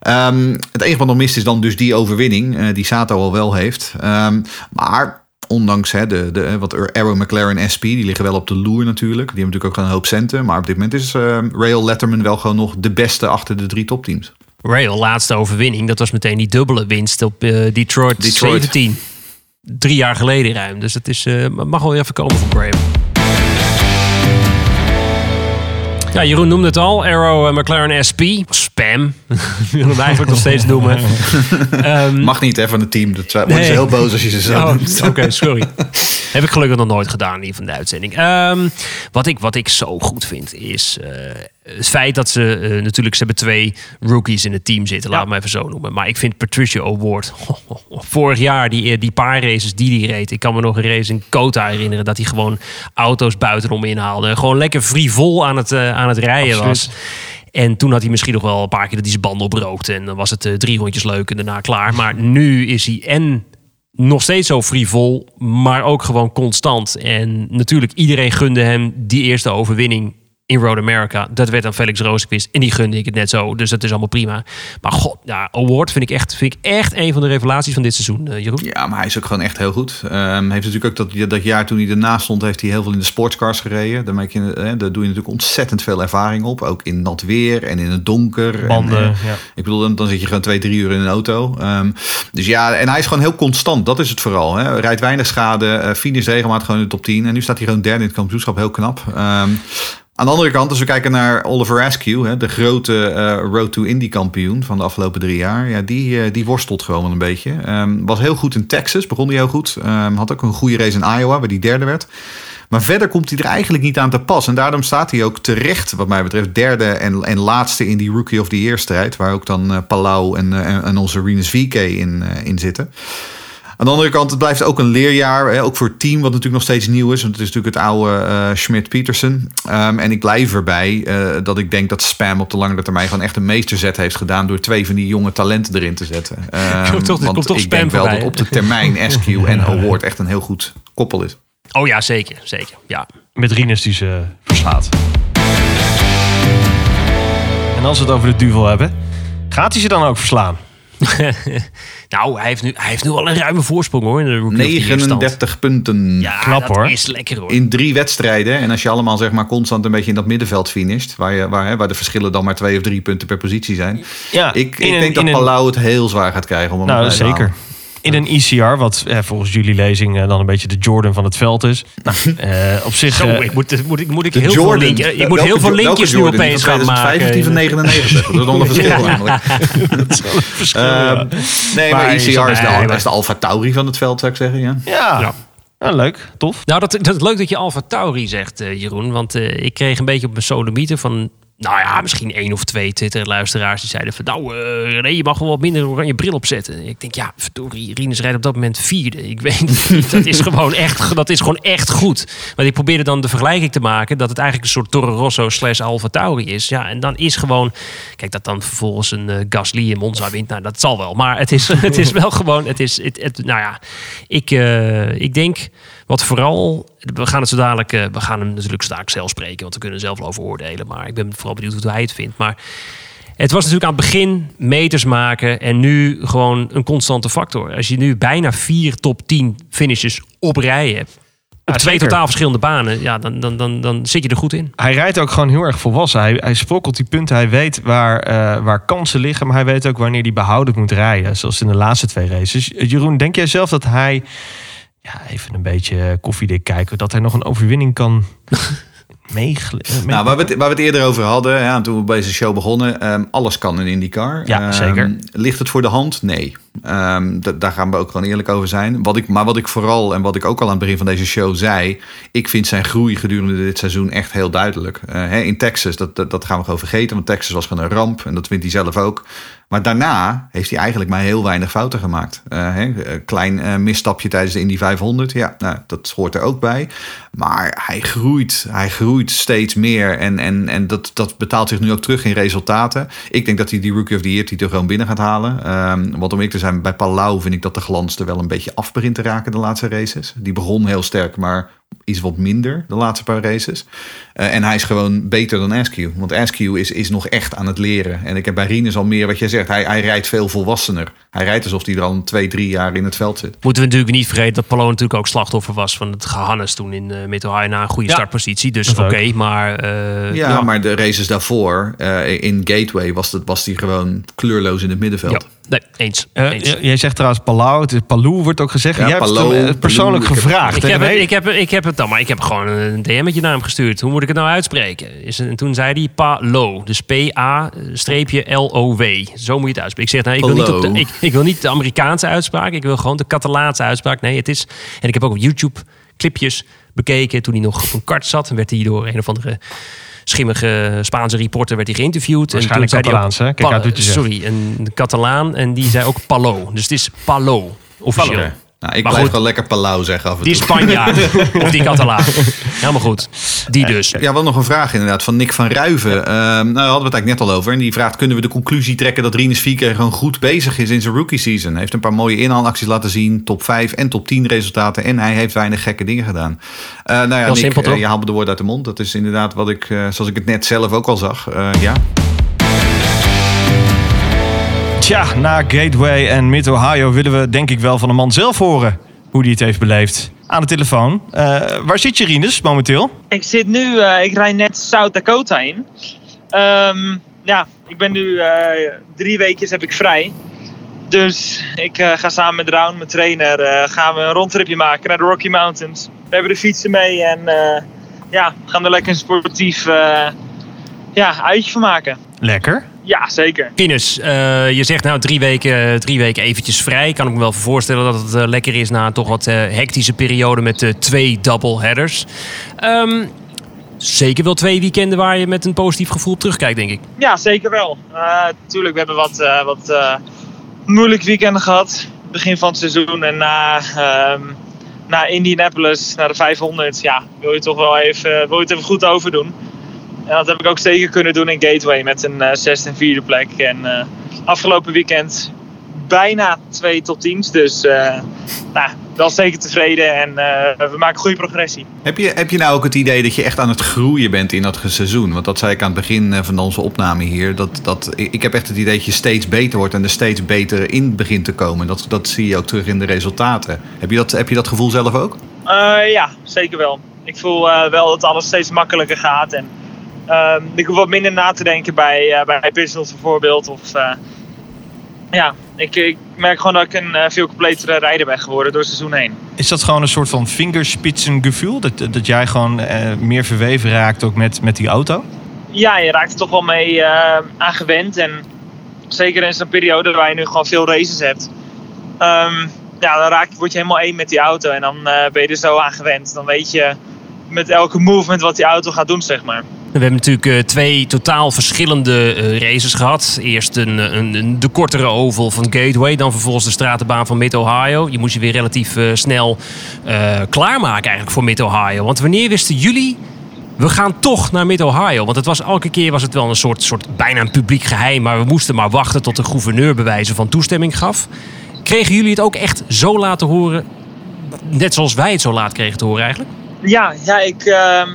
Ehm, het enige wat nog mist is dan dus die overwinning eh, die Sato al wel heeft. Ehm, maar ondanks hè, de, de, wat Arrow McLaren SP, die liggen wel op de loer natuurlijk. Die hebben natuurlijk ook gewoon een hoop centen. Maar op dit moment is Rail Letterman wel gewoon nog de beste achter de drie topteams. Rail, laatste overwinning. Dat was meteen die dubbele winst op Detroit, Detroit. 17. Drie jaar geleden ruim. Dus het is, eh, mag wel even komen voor Graham. Ja, Jeroen noemde het al. Arrow eh, McLaren SP. Spam. Wil hem eigenlijk nog steeds noemen. Ehm, Mag niet hè, van het team. Dat Nee. ze heel boos als je ze zo Oh. Oké, sorry. Heb ik gelukkig nog nooit gedaan hier van de uitzending. Ehm, wat, ik, wat ik zo goed vind is eh, het feit dat ze eh, natuurlijk, ze hebben twee rookies in het team zitten, laat me even zo noemen. Maar ik vind Patricia Award, vorig jaar die, eh, die paar races die die reed. Ik kan me nog een race in Kota herinneren dat hij gewoon auto's buitenom inhaalde. Gewoon lekker frivol aan het, eh, aan het rijden was. En toen had hij misschien nog wel een paar keer dat hij zijn banden oprookte. En dan was het drie rondjes leuk en daarna klaar. Maar nu is hij en nog steeds zo frivol, maar ook gewoon constant. En natuurlijk, iedereen gunde hem die eerste overwinning in Road America. Dat werd dan Felix Rozenquist en die gunde ik het net zo. Dus dat is allemaal prima. Maar god, ja, Award vind ik echt, vind ik echt een van de revelaties van dit seizoen, eh, Jeroen. Ja, maar hij is ook gewoon echt heel goed. Ehm heeft natuurlijk ook dat, dat jaar toen hij ernaast stond, heeft hij heel veel in de sportscars gereden. Daar, maak je, eh, daar doe je natuurlijk ontzettend veel ervaring op. Ook in nat weer en in het donker. Banden, en, eh, ja. Ik bedoel, dan, dan zit je gewoon twee, drie uur in een auto. Ehm, dus ja, en hij is gewoon heel constant. Dat is het vooral. Hè. Rijdt weinig schade, uh, finish regelmatig gewoon in de top 10. En nu staat hij gewoon derde in het kampioenschap. Heel knap. Ehm, aan de andere kant, als we kijken naar Oliver Askew, hè, de grote eh, Road to Indy kampioen van de afgelopen drie jaar, ja, die, eh, die worstelt gewoon een beetje. Ehm, was heel goed in Texas, begon hij heel goed. Ehm, had ook een goede race in Iowa, waar hij derde werd. Maar verder komt hij er eigenlijk niet aan te pas. En daarom staat hij ook terecht, wat mij betreft, derde en, en laatste in die Rookie of the Year strijd. Waar ook dan eh, Palau en, en- onze Renus VK in, in zitten. Aan de andere kant, het blijft ook een leerjaar. Hè, ook voor het team, wat natuurlijk nog steeds nieuw is. Want het is natuurlijk het oude eh Schmidt-Peterson. Ehm, en ik blijf erbij eh, dat ik denk dat Spam op de langere termijn gewoon echt een meesterzet heeft gedaan. door twee van die jonge talenten erin te zetten. Ehm, Komt toch- er want komt toch ik Spam denk wel voorbij, dat op de termijn SQ en Award echt een heel goed koppel is. Oh ja, zeker, zeker. Ja. Met Rinus die ze verslaat. En als we het over de duvel hebben, gaat hij ze dan ook verslaan? nou, hij heeft, nu, hij heeft nu al een ruime voorsprong hoor. In de Rookie of the Year stand. 39 punten. Ja, Knap, dat hoor. is lekker hoor. In drie wedstrijden. En als je allemaal zeg maar constant een beetje in dat middenveld finisht. Waar, je, waar, hè, waar de verschillen dan maar twee of drie punten per positie zijn. Ja, ik ik een- denk dat Palau het heel zwaar gaat krijgen. Om hem Nou, zeker. In een ECR, wat eh, volgens jullie lezing eh, dan een beetje de Jordan van het veld is. Nou, eh, op zich... Zo, eh, ik moet, moet, ik, moet ik De heel veel, Jordan. link, ik moet Welke heel veel linkjes nu opeens gaan 2005 maken. of die van 99. Dat is nog een verschil namelijk. verschil, Ehm, ja. nee, maar, Maar ECR is is, de, nee, is de Alfa Tauri van het veld, zou ik zeggen. Ja. ja. Ja. Ja, leuk, tof. Nou, dat, dat is leuk dat je Alfa Tauri zegt, eh, Jeroen. Want eh, ik kreeg een beetje op mijn sodomieter van nou ja, misschien één of twee Twitter-luisteraars die zeiden van... nou, eh je mag wel wat minder oranje bril opzetten. Ik denk, ja, verdorie, Rinus rijdt op dat moment vierde. Ik weet niet, dat is gewoon echt, dat is gewoon echt goed. Maar ik probeerde dan de vergelijking te maken... dat het eigenlijk een soort Toro Rosso slash Alfa Tauri is. Ja, en dan is gewoon... Kijk, dat dan vervolgens een eh, Gasly in Monza wint, nou, dat zal wel. Maar het is, het is wel gewoon... Het is, het, het- nou ja, ik, eh, ik denk... Wat vooral, we gaan het zo dadelijk, eh, we gaan hem natuurlijk dadelijk zelf spreken, want we kunnen er zelf wel over oordelen. Maar ik ben vooral benieuwd hoe hij het vindt. Maar het was natuurlijk aan het begin meters maken en nu gewoon een constante factor. Als je nu bijna vier top 10 finishes op rij hebt, op twee zeker. totaal verschillende banen, ja, dan, dan, dan, dan zit je er goed in. Hij rijdt ook gewoon heel erg volwassen. Hij, hij sprokkelt die punten. Hij weet waar, eh, waar kansen liggen. Maar hij weet ook wanneer hij behouden moet rijden. Zoals in de laatste twee races. Jeroen, denk jij zelf dat hij... Ja, even een beetje koffiedik kijken. Dat hij nog een overwinning kan? Nou, waar we, het, waar we het eerder over hadden, ja, toen we bij deze show begonnen, ehm, alles kan in IndyCar. Ja, Ehm, zeker. Ligt het voor de hand? Nee. Ehm, da- daar gaan we ook gewoon eerlijk over zijn. Wat ik, maar wat ik vooral, en wat ik ook al aan het begin van deze show zei, ik vind zijn groei gedurende dit seizoen echt heel duidelijk. Eh, hè, in Texas, dat, dat, gaan we gewoon vergeten, want Texas was gewoon een ramp en dat vindt hij zelf ook. Maar daarna heeft hij eigenlijk maar heel weinig fouten gemaakt. Eh, hè, een klein eh, misstapje tijdens de Indy 500, ja, nou, dat hoort er ook bij. Maar hij groeit, hij groeit steeds meer en, en, en dat, dat betaalt zich nu ook terug in resultaten. Ik denk dat hij die Rookie of the Year titel gewoon binnen gaat halen. Ehm, want om ik te bij Palau vind ik dat de glans er wel een beetje af begint te raken de laatste races. Die begon heel sterk, maar iets wat minder de laatste paar races. Eh, en hij is gewoon beter dan Askew. Want Askew is, is nog echt aan het leren. En ik heb bij Rinus al meer wat jij zegt. Hij, hij rijdt veel volwassener. Hij rijdt alsof hij er al twee, drie jaar in het veld zit. Moeten we natuurlijk niet vergeten dat Palou natuurlijk ook slachtoffer was van het gehannes toen in uh, Mid-Ohio na een goede Ja, startpositie. Dus oké, maar... eh, Ja, maar de races daarvoor, eh, in Gateway, was, het, was hij gewoon kleurloos in het middenveld. ja, nee, eens. Eh, jij zegt trouwens Palau. Het is Palou wordt ook gezegd. Ja, jij hebt hem eh, persoonlijk Palou, ik heb- gevraagd. Ik heb, ik, heb, ik heb het dan, maar ik heb gewoon een DM'tje naar hem gestuurd. Hoe moet ik het nou uitspreken? Is, en toen zei hij Palo. Dus P-A-L-O-W. Zo moet je het uitspreken. Ik zeg, nou, ik wil, niet op de, Palo. ik, ik wil niet de Amerikaanse uitspraak. Ik wil gewoon de Catalaanse uitspraak. Nee, het is... En ik heb ook op YouTube clipjes bekeken. Toen hij nog op een kart zat. En werd hij door een of andere schimmige Spaanse reporter werd hij geïnterviewd. Waarschijnlijk en toen zei hij ook Catalaans, hè? Kijk uit. Sorry, een Catalaan. En die zei ook Palo. Dus het is Palo. Officieel. Oké. Nou, ik Maar blijf goed. wel lekker Palau zeggen af en Die toe. Spanjaard. of die Catalaan. Helemaal goed. Die dus. Ja, wel nog een vraag inderdaad van Nick van Ruiven. Ehm, nou, daar hadden we het eigenlijk net al over. En die vraagt, kunnen we de conclusie trekken dat Rinus Vieke gewoon goed bezig is in zijn rookie season? Hij heeft een paar mooie inhaalacties laten zien. Top 5 en top 10 resultaten. En hij heeft weinig gekke dingen gedaan. Eh, nou ja, Nick, simpel, eh, je haalt me de woorden uit de mond. Dat is inderdaad wat ik, eh, zoals ik het net zelf ook al zag. Eh, ja. Tja, na Gateway en Mid-Ohio willen we denk ik wel van de man zelf horen hoe hij het heeft beleefd. Aan de telefoon. Eh, waar zit je, Rinus, momenteel? Ik zit nu, eh, ik rijd net South Dakota in. Ehm, ja, ik ben nu eh, drie weken heb ik vrij. Dus ik ga samen met Raun, mijn trainer, gaan we een rondtripje maken naar de Rocky Mountains. We hebben de fietsen mee en ja, we gaan er lekker een sportief ja, uitje van maken. Lekker. Ja, zeker. Rinus, eh, je zegt nou drie weken, drie weken eventjes vrij. Kan ik me wel voorstellen dat het eh, lekker is na een toch wat eh, hectische periode met eh, twee doubleheaders. Ehm zeker wel twee weekenden waar je met een positief gevoel op terugkijkt, denk ik. Ja, zeker wel. Tuurlijk, we hebben wat, wat moeilijk weekenden gehad. Begin van het seizoen en na, um, na Indianapolis, naar de 500, ja, wil je toch wel even, wil je het even goed overdoen. En dat heb ik ook zeker kunnen doen in Gateway met een uh, zesde en vierde plek. En uh, afgelopen weekend bijna twee tot teams. Dus uh, nou, wel zeker tevreden en we maken goede progressie. Heb je, heb je nou ook het idee dat je echt aan het groeien bent in dat seizoen? Want dat zei ik aan het begin eh, van onze opname hier. Dat, dat, ik heb echt het idee dat je steeds beter wordt en er steeds beter in begint te komen. Dat, dat zie je ook terug in de resultaten. Heb je dat, heb je dat gevoel zelf ook? Ja, zeker wel. Ik voel wel dat alles steeds makkelijker gaat. En uh, ik hoef wat minder na te denken bij, uh, bij bijvoorbeeld. Of, uh, ja, ik, ik, merk gewoon dat ik een uh, veel completere rijder ben geworden door het seizoen heen. Is dat gewoon een soort van vingerspitsengevoel? Dat, dat jij gewoon meer verweven raakt ook met, met die auto? Ja, je raakt er toch wel mee aan gewend. En zeker in zo'n periode waar je nu gewoon veel races hebt. Um, ja, dan raak, word je helemaal één met die auto. En dan ben je er zo aan gewend. Dan weet je met elke movement wat die auto gaat doen, zeg maar. We hebben natuurlijk eh, twee totaal verschillende eh, races gehad. Eerst een, eh, een, een- de kortere oval van Gateway, dan vervolgens de stratenbaan van Mid-Ohio. Je moest je weer relatief snel klaarmaken eigenlijk voor Mid-Ohio. Want wanneer wisten jullie, we gaan toch naar Mid-Ohio? Want het was, elke keer was het wel een soort, soort bijna een publiek geheim, maar we moesten maar wachten tot de gouverneur bewijzen van toestemming gaf. Kregen jullie het ook echt zo laten horen, net zoals wij het zo laat kregen te horen eigenlijk? Ja, ja, ik, ehm,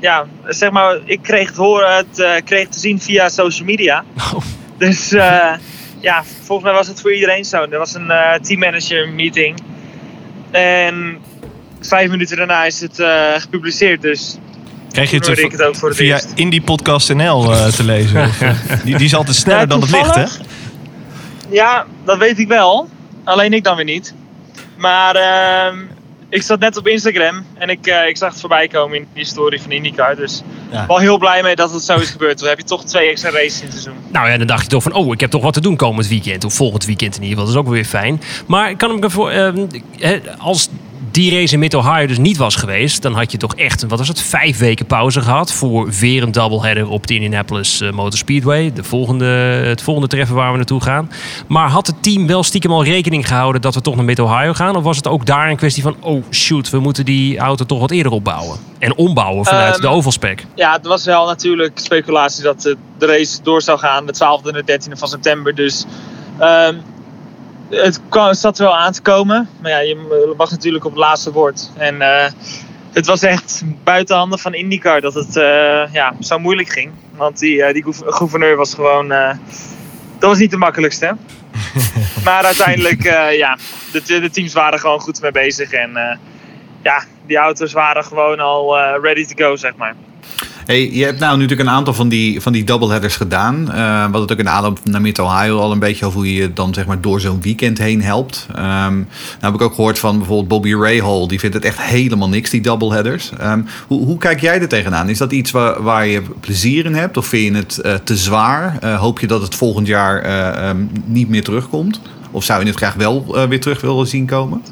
ja, zeg maar, ik kreeg het horen, het eh, kreeg te zien via social media. Oh. Dus eh, ja, volgens mij was het voor iedereen zo. Er was een eh teammanager meeting. En vijf minuten daarna is het eh, gepubliceerd. Dus Krijg je Toen hoorde ik het ook voor het via eerst. Indie Podcast NL eh, te lezen? Of, die, die is altijd sneller Ja, dan het licht, hè? ja, dat weet ik wel. Alleen ik dan weer niet. Maar ehm, ik zat net op Instagram en ik, eh, ik zag het voorbij komen in die story van IndyCar. Dus Ja. wel heel blij mee dat het zo is gebeurd. Dan heb je toch twee extra races in het seizoen. Nou ja, dan dacht je toch van, oh, ik heb toch wat te doen komend weekend. Of volgend weekend in ieder geval. Dat is ook weer fijn. Maar kan ik me voor, ehm, als die race in Mid-Ohio dus niet was geweest... dan had je toch echt, wat was het, vijf weken pauze gehad... voor weer een doubleheader op de Indianapolis eh, Motor Speedway. De volgende, het volgende treffen waar we naartoe gaan. Maar had het team wel stiekem al rekening gehouden... dat we toch naar Mid-Ohio gaan? Of was het ook daar een kwestie van... oh shoot, we moeten die auto toch wat eerder opbouwen? En ombouwen vanuit Ehm, de ovalspec? Ja, het was wel natuurlijk speculatie dat de, de race door zou gaan. De 12e en de 13e van september. Dus ehm, het, kwam, zat er wel aan te komen. Maar ja, je wacht natuurlijk op het laatste woord. En eh, het was echt buiten handen van IndyCar dat het eh, ja, zo moeilijk ging. Want die, eh, die gouv- gouverneur was gewoon... dat was niet de makkelijkste. maar uiteindelijk, ja, de, de teams waren gewoon goed mee bezig. En ja, die auto's waren gewoon al ready to go, zeg maar. Hey, je hebt nou natuurlijk een aantal van die, van die doubleheaders gedaan. Eh wat het ook in de aanloop naar Mid-Ohio al een beetje over hoe je dan zeg maar door zo'n weekend heen helpt. Ehm, nou heb ik ook gehoord van bijvoorbeeld Bobby Rahal. Die vindt het echt helemaal niks, die doubleheaders. Ehm, hoe, hoe kijk jij er tegenaan? Is dat iets waar, waar je plezier in hebt? Of vind je het eh, te zwaar? Eh, hoop je dat het volgend jaar eh, ehm, niet meer terugkomt? Of zou je het graag wel weer terug willen zien komen?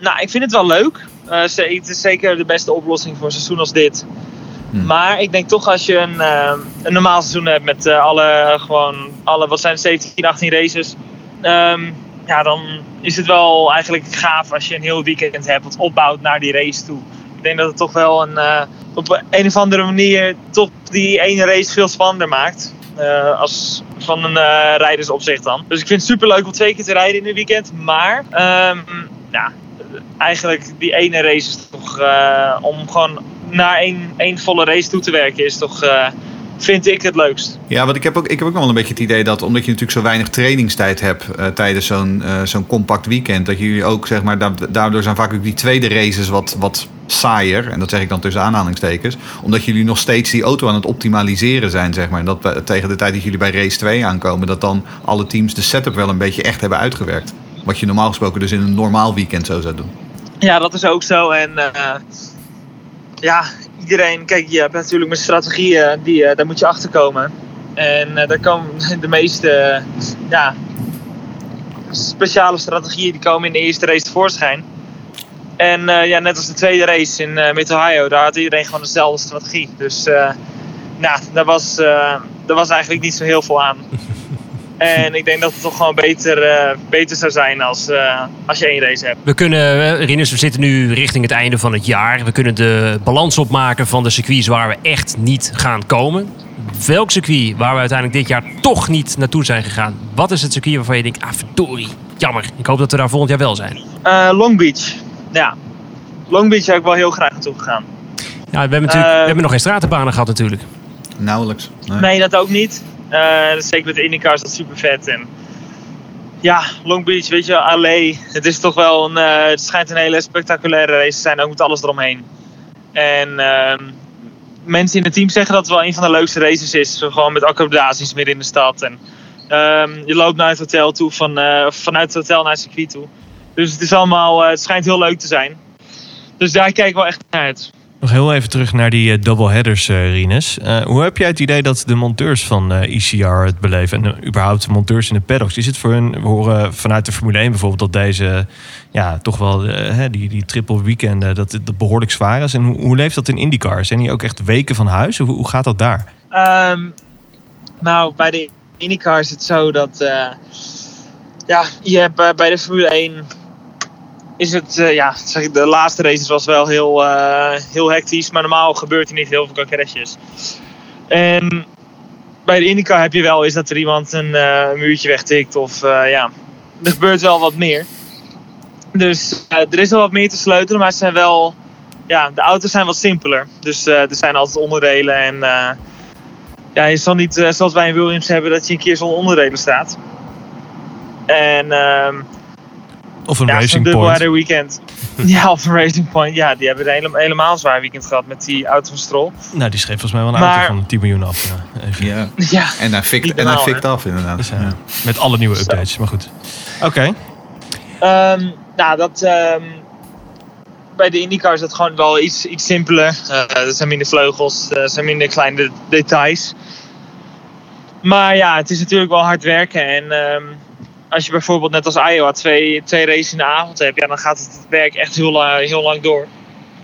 Nou, ik vind het wel leuk. Het is zeker de beste oplossing voor een seizoen als dit. Hmm. Maar ik denk toch als je een, ehm, een normaal seizoen hebt met eh, alle, gewoon, alle, wat zijn het, 17, 18 races. ehm, ja, dan is het wel eigenlijk gaaf als je een heel weekend hebt wat opbouwt naar die race toe. Ik denk dat het toch wel een, eh, op een of andere manier toch die ene race veel spannender maakt. Eh, als van een eh rijdersopzicht dan. Dus ik vind het super leuk om twee keer te rijden in een weekend. Maar ehm, ja, eigenlijk die ene race is toch om gewoon naar één, één volle race toe te werken is toch eh, vind ik het leukst. Ja, want ik heb ook, ik heb ook nog wel een beetje het idee dat omdat je natuurlijk zo weinig trainingstijd hebt eh, tijdens zo'n eh, zo'n compact weekend, dat jullie ook zeg maar, da- daardoor zijn vaak ook die tweede races wat, wat saaier. En dat zeg ik dan tussen aanhalingstekens. Omdat jullie nog steeds die auto aan het optimaliseren zijn, zeg maar. En dat tegen de tijd dat jullie bij race 2 aankomen, dat dan alle teams de setup wel een beetje echt hebben uitgewerkt. Wat je normaal gesproken dus in een normaal weekend zo zou doen. Ja, dat is ook zo. En ja, iedereen, kijk, je hebt natuurlijk met strategieën, die, eh, daar moet je achter komen. En eh, daar komen de meeste eh, ja, speciale strategieën die komen in de eerste race tevoorschijn. En eh, ja, net als de tweede race in eh Mid-Ohio, daar had iedereen gewoon dezelfde strategie. Dus eh nou, daar was, eh, daar was eigenlijk niet zo heel veel aan. En ik denk dat het toch gewoon beter, eh, beter zou zijn als, eh, als je één race hebt. We kunnen, eh, Rinus, we zitten nu richting het einde van het jaar. We kunnen de balans opmaken van de circuits waar we echt niet gaan komen. Welk circuit waar we uiteindelijk dit jaar toch niet naartoe zijn gegaan? Wat is het circuit waarvan je denkt, ah verdorie, jammer. Ik hoop dat we daar volgend jaar wel zijn. Eh, Long Beach. Ja. Long Beach zou ik wel heel graag naartoe gegaan. Ja, we, hebben natuurlijk, we hebben nog geen stratenbanen gehad natuurlijk. Nauwelijks. Nee. Nee, dat ook niet. Eh, zeker met de IndyCar is dat super vet. En ja, Long Beach, weet je, LA. Het is toch wel een, eh, het schijnt een hele spectaculaire race te zijn, ook met alles eromheen. En ehm, mensen in het team zeggen dat het wel een van de leukste races is. Gewoon met accommodaties midden in de stad. En ehm, je loopt naar het hotel toe, van, eh, vanuit het hotel naar het circuit toe. Dus het is allemaal, het schijnt heel leuk te zijn. Dus daar kijk ik wel echt naar uit. Nog heel even terug naar die eh, doubleheaders, eh Rinus. Eh, hoe heb jij het idee dat de monteurs van eh, ECR het beleven? En überhaupt de monteurs in de paddocks. Is het voor hun, we horen vanuit de Formule 1 bijvoorbeeld... dat deze, ja, toch wel die, die triple weekenden, dat het behoorlijk zwaar is. En hoe, hoe leeft dat in IndyCar? Zijn die ook echt weken van huis? Hoe, hoe gaat dat daar? Ehm, nou, bij de IndyCar is het zo dat... ja, je hebt bij de Formule 1... Is het, eh, ja, de laatste races was wel heel, eh, heel hectisch. Maar normaal gebeurt er niet heel veel crashes. En bij de IndyCar heb je wel is dat er iemand een eh, muurtje wegtikt. Of ja, er gebeurt wel wat meer. Dus er is wel wat meer te sleutelen. Maar zijn wel... Ja, de auto's zijn wat simpeler. Dus er zijn altijd onderdelen en... ja, je zal niet, zoals bij een Williams hebben, dat je een keer zonder onderdelen staat. En ehm Of een ja, racing point? header weekend. ja, of een Racing Point. Ja, die hebben een hele, helemaal zwaar weekend gehad met die auto van Stroll. Nou, die schreef volgens mij wel een Maar- auto van 10 miljoen af. Ja, even. Ja. Ja, En hij fikt, en hij fikt af, inderdaad. Dus, ja, Ja. Met alle nieuwe updates, maar goed. Oké. Ehm, nou, dat, ehm, bij de IndyCar is dat gewoon wel iets, iets simpeler. Eh, er zijn minder vleugels, er zijn minder kleine details. Maar ja, het is natuurlijk wel hard werken. En ehm, als je bijvoorbeeld net als Iowa twee, twee races in de avond hebt, ja, dan gaat het werk echt heel, la- heel lang door.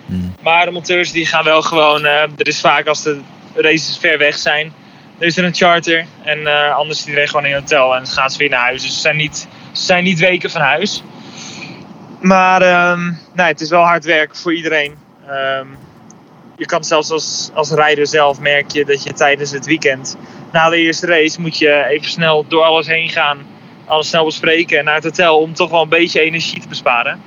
Hmm. Maar de monteurs die gaan wel gewoon. eh, er is vaak als de races ver weg zijn, er is er een charter. En eh, anders is iedereen gewoon in een hotel en gaan ze weer naar huis. Dus ze zijn niet, ze zijn niet weken van huis. Maar ehm, nee, het is wel hard werk voor iedereen. Ehm, je kan zelfs als, als rijder zelf merk je dat je tijdens het weekend, na de eerste race, moet je even snel door alles heen gaan. Alles snel bespreken en naar het hotel om toch wel een beetje energie te besparen.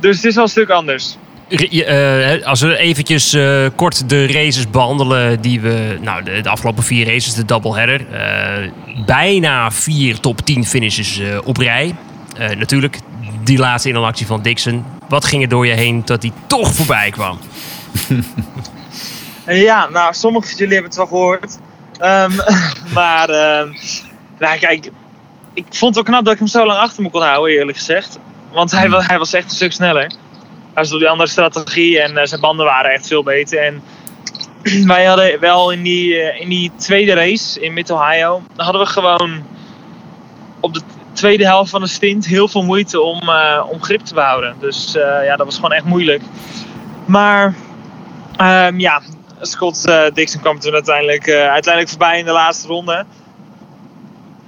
Dus het is wel een stuk anders. Je, eh, als we eventjes eh, kort de races behandelen die we... Nou, de, de afgelopen vier races, de doubleheader. eh bijna vier top 10 finishes eh, op rij. Eh, natuurlijk, die laatste in een actie van Dixon. Wat ging er door je heen dat die toch voorbij kwam? Ja, nou, sommigen van jullie hebben het wel gehoord. Ehm, maar, ehm, nou kijk, ik vond het wel knap dat ik hem zo lang achter me kon houden, eerlijk gezegd. Want hij, wa- hij was echt een stuk sneller. Hij was op die andere strategie en eh, zijn banden waren echt veel beter. En wij hadden wel in die, eh, in die tweede race in Mid-Ohio, hadden we gewoon op de tweede helft van de stint heel veel moeite om, eh, om grip te behouden. Dus ja, dat was gewoon echt moeilijk. Maar Ehm, ja, Scott Dixon kwam toen uiteindelijk, uiteindelijk voorbij in de laatste ronde.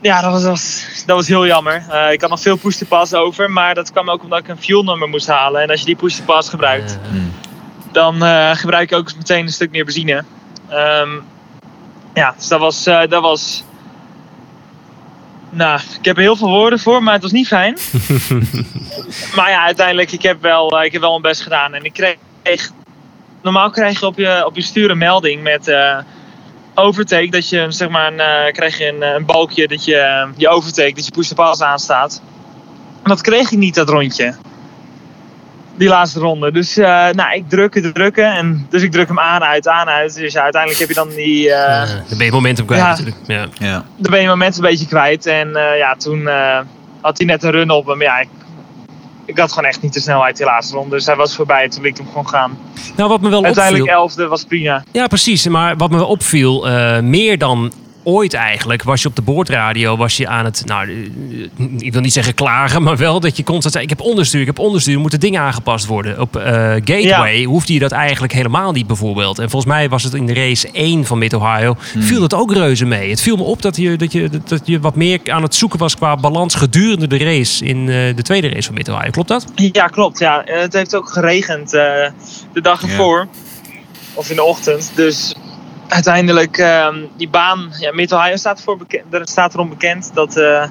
Ja, dat was, dat was, dat was heel jammer. Eh, ik had nog veel push to pass over, maar dat kwam ook omdat ik een fuel nummer moest halen. En als je die push to pass gebruikt, Eh, dan eh, gebruik je ook meteen een stuk meer benzine. Ehm, ja, dus dat was, eh, dat was. Nou, ik heb er heel veel woorden voor, maar het was niet fijn. maar ja, uiteindelijk, ik heb wel, eh, ik heb wel mijn best gedaan. En ik kreeg. Normaal krijg je op je, op je stuur een melding met eh, overtake. Dat je zeg maar een, eh, krijg je een, eh, een balkje dat je eh, je overtake, dat je push to pass aanstaat. En dat kreeg ik niet, dat rondje. Die laatste ronde. Dus eh, nou, ik drukken, drukken. En, dus ik druk hem aan, uit, aan, uit. Dus ja, uiteindelijk heb je dan die. eh, eh, dan ben je momentum kwijt ja. natuurlijk. Ja. Ja. dan ben je moment een beetje kwijt. En eh, ja, toen eh, had hij net een run op hem. Ja, ik, ik had gewoon echt niet de snelheid die laatste ronde. Dus hij was voorbij. Toen liet ik hem gewoon gaan. Nou, wat me wel Uiteindelijk opviel... elfde was prima. Ja, precies. Maar wat me opviel, eh, meer dan ooit eigenlijk, was je op de boordradio, was je aan het, nou, ik wil niet zeggen klagen, maar wel dat je constant zei, ik heb onderstuur, ik heb onderstuur, moeten dingen aangepast worden. Op eh, Gateway hoefde je dat eigenlijk helemaal niet bijvoorbeeld. En volgens mij was het in de race 1 van Mid-Ohio, viel dat ook reuze mee. Het viel me op dat je, dat, je, dat je wat meer aan het zoeken was qua balans gedurende de race in eh, de tweede race van Mid-Ohio. Klopt dat? Ja, klopt. Ja. Het heeft ook geregend eh, de dag Ja. ervoor. Of in de ochtend. Dus uiteindelijk, ehm, die baan, ja, Mid-Ohio staat, voor beke- er staat erom bekend dat eh,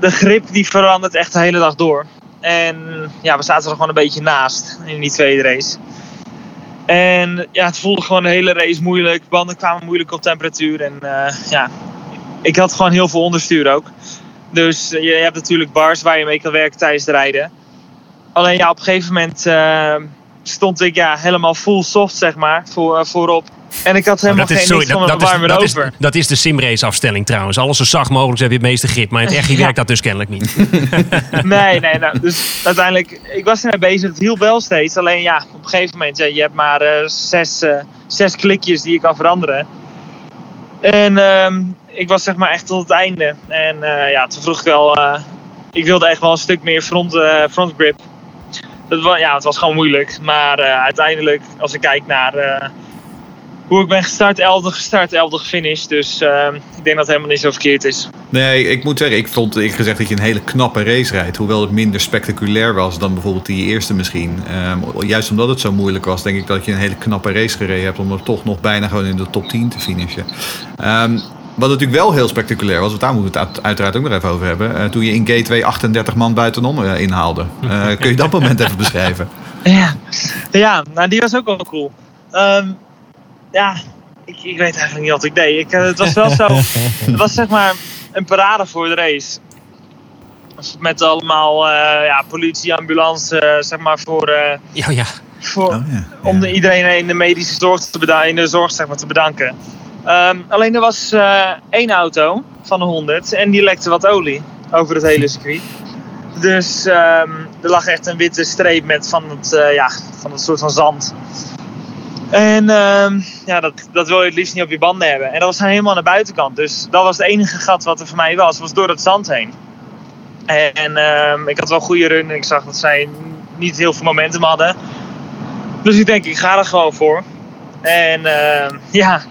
de grip die verandert echt de hele dag door. En ja, we zaten er gewoon een beetje naast in die tweede race. En ja, het voelde gewoon de hele race moeilijk. Banden kwamen moeilijk op temperatuur. En eh, ja, ik had gewoon heel veel onderstuur ook. Dus eh, je hebt natuurlijk bars waar je mee kan werken tijdens het rijden. Alleen ja, op een gegeven moment eh, stond ik ja, helemaal full soft, zeg maar, voor, eh, voorop. En ik had helemaal Oh, is, geen sorry, dat, een dat, is, dat, is, over. dat is de simrace afstelling trouwens. Alles zo zacht mogelijk, heb je het meeste grip. Maar in het echt Ja. werkt dat dus kennelijk niet. Nee, nee, nou, dus uiteindelijk, ik was ermee bezig, het hielp wel steeds. Alleen ja, op een gegeven moment, ja, je hebt maar eh, zes, eh, zes klikjes die je kan veranderen. En ehm, ik was zeg maar echt tot het einde. En ja, toen vroeg ik wel, ik wilde echt wel een stuk meer front, front grip. Dat was, ja, het was gewoon moeilijk. Maar eh, uiteindelijk, als ik kijk naar eh, hoe ik ben gestart, elfde gestart, elfde gefinished. Dus ehm, ik denk dat het helemaal niet zo verkeerd is. Nee, ik moet zeggen, ik vond ik gezegd dat je een hele knappe race rijdt. Hoewel het minder spectaculair was dan bijvoorbeeld die eerste misschien. Ehm, juist omdat het zo moeilijk was, denk ik dat je een hele knappe race gereden hebt. Om er toch nog bijna gewoon in de top 10 te finishen. Ehm, wat natuurlijk wel heel spectaculair was, want daar moeten we het uit- uiteraard ook nog even over hebben. eh, toen je in Gateway 38 man buitenom eh, inhaalde. Eh, kun je dat moment even beschrijven? Ja, ja nou die was ook wel cool. Ehm, ja, ik, ik weet eigenlijk niet wat ik deed. Ik, het was wel zo, het was zeg maar een parade voor de race. Met allemaal eh, ja, politie, ambulance, zeg maar voor, eh, Ja, ja. voor, Oh, ja. om de, iedereen in de medische zorg te, beda- in de zorg, zeg maar, te bedanken. Ehm, alleen er was eh, één auto van de 100 en die lekte wat olie over het hele circuit. Dus ehm, er lag echt een witte streep met van het, eh, ja, van het soort van zand. En ehm, ja, dat, dat wil je het liefst niet op je banden hebben. En dat was helemaal aan de buitenkant. Dus dat was het enige gat wat er voor mij was, was door het zand heen. En ik had wel goede run ik zag dat zij niet heel veel momentum hadden. Dus ik denk, ik ga er gewoon voor. En ja,